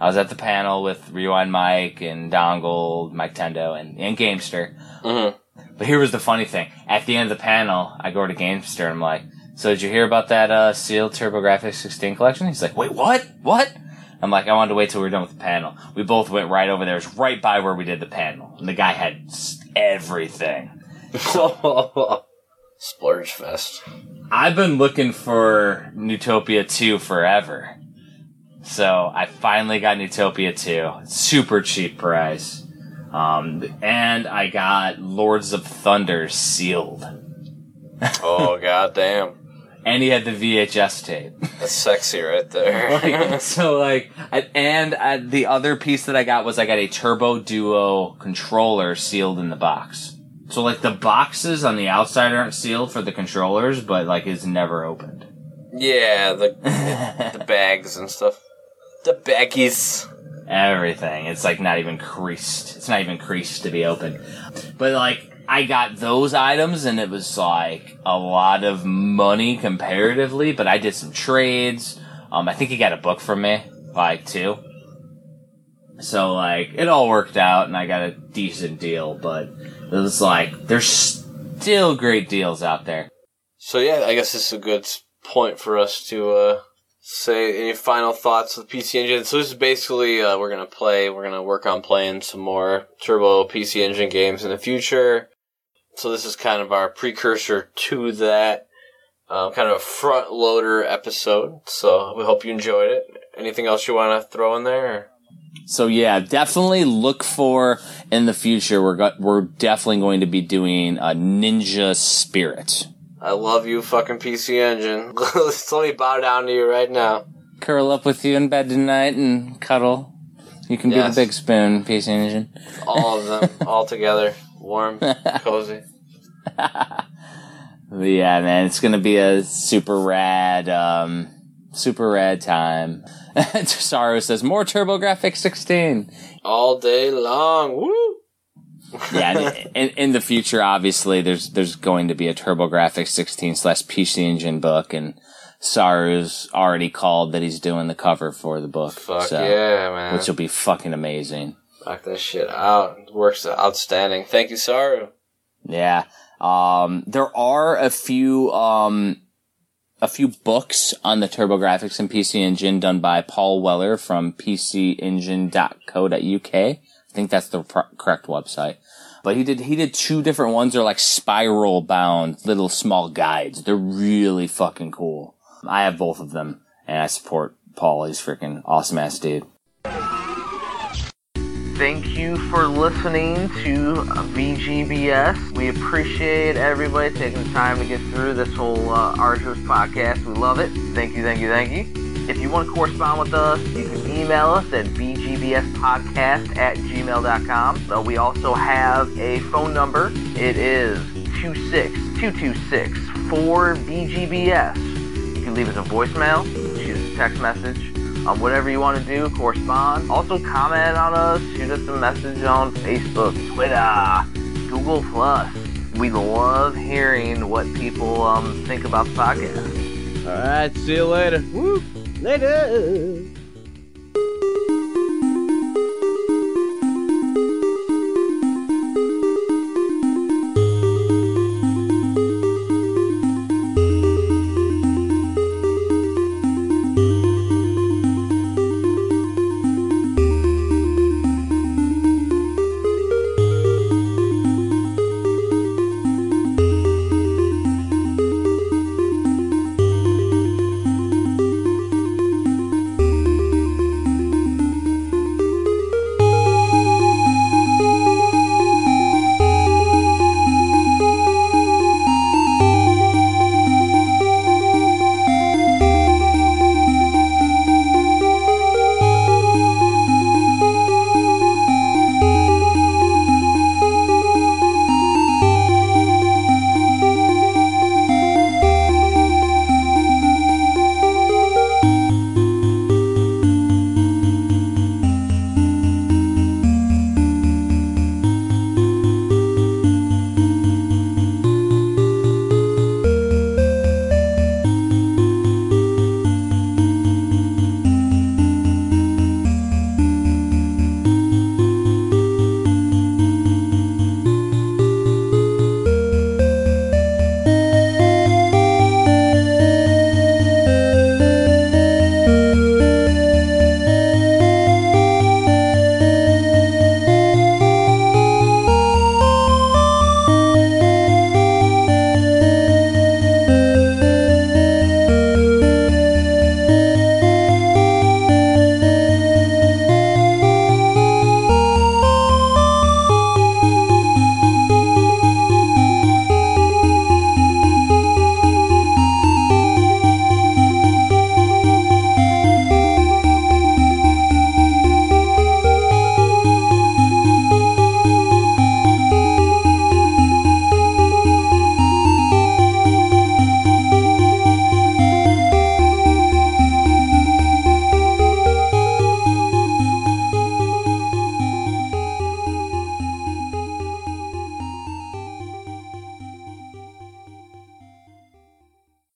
I was at the panel with Rewind Mike and Dongle, Mike Tendo, and, and Gamester. Mhm. But here was the funny thing. At the end of the panel, I go to Gamester and I'm like, so did you hear about that uh, sealed TurboGrafx 16 collection? He's like, wait, what? What? I'm like, I wanted to wait till we were done with the panel. We both went right over there. It was right by where we did the panel. And the guy had everything. (laughs) (laughs) Splurge fest. I've been looking for Neutopia 2 forever. So I finally got Neutopia 2. Super cheap price. Um, and I got Lords of Thunder sealed. (laughs) Oh goddamn. And he had the VHS tape. That's sexy right there. (laughs) Like, so like, I- and I, the other piece that I got was I got a Turbo Duo controller sealed in the box. So like the boxes on the outside aren't sealed for the controllers, but like it's never opened. yeah, the (laughs) the bags and stuff. The baggies. Everything. It's like not even creased. It's not even creased to be open. But like, I got those items and it was like a lot of money comparatively, but I did some trades. Um, I think he got a book from me, like two. So like, it all worked out and I got a decent deal, but it was like, there's still great deals out there. So yeah, I guess this is a good point for us to uh, say any final thoughts with PC Engine. So this is basically uh, we're gonna play. We're gonna work on playing some more Turbo PC Engine games in the future. So this is kind of our precursor to that, um, kind of a front loader episode. So we hope you enjoyed it. Anything else you want to throw in there? Or? So yeah, definitely look for in the future. We're go- we're definitely going to be doing a Ninja Spirit. I love you, fucking PC Engine. (laughs) Let me bow down to you right now. Curl up with you in bed tonight and cuddle. You can Yes. be the big spoon, PC Engine. All of them, (laughs) all together, warm, (laughs) cozy. Yeah, man, it's gonna be a super rad, um, super rad time. (laughs) Saru says more TurboGrafx 16. all day long. Woo! yeah, (laughs) in, in the future, obviously, there's there's going to be a TurboGrafx 16 slash PC Engine book, and Saru's already called that he's doing the cover for the book. Fuck so, yeah, man. Which will be fucking amazing. Knock that shit out. Works outstanding. Thank you, Saru. Yeah. Um, there are a few, um, a few books on the TurboGrafx and PC Engine done by Paul Weller from PCEngine.co.uk. I think that's the correct website. But he did, he did two different ones. They're like spiral bound little small guides. They're really fucking cool. I have both of them and I support Paul. He's freaking awesome ass dude. Thank you for listening to VGBS. We appreciate everybody taking the time to get through this whole uh, arduous podcast. We love it. Thank you, thank you, thank you. If you want to correspond with us, you can email us at vgbspodcast at gmail.com. Uh, we also have a phone number. It is 26226-4VGBS. You can leave us a voicemail, shoot a text message, um, whatever you want to do, correspond. Also, comment on us, shoot us a message on Facebook, Twitter, Google Plus. We love hearing what people um, think about the podcast. All right, see you later. Woo! Later.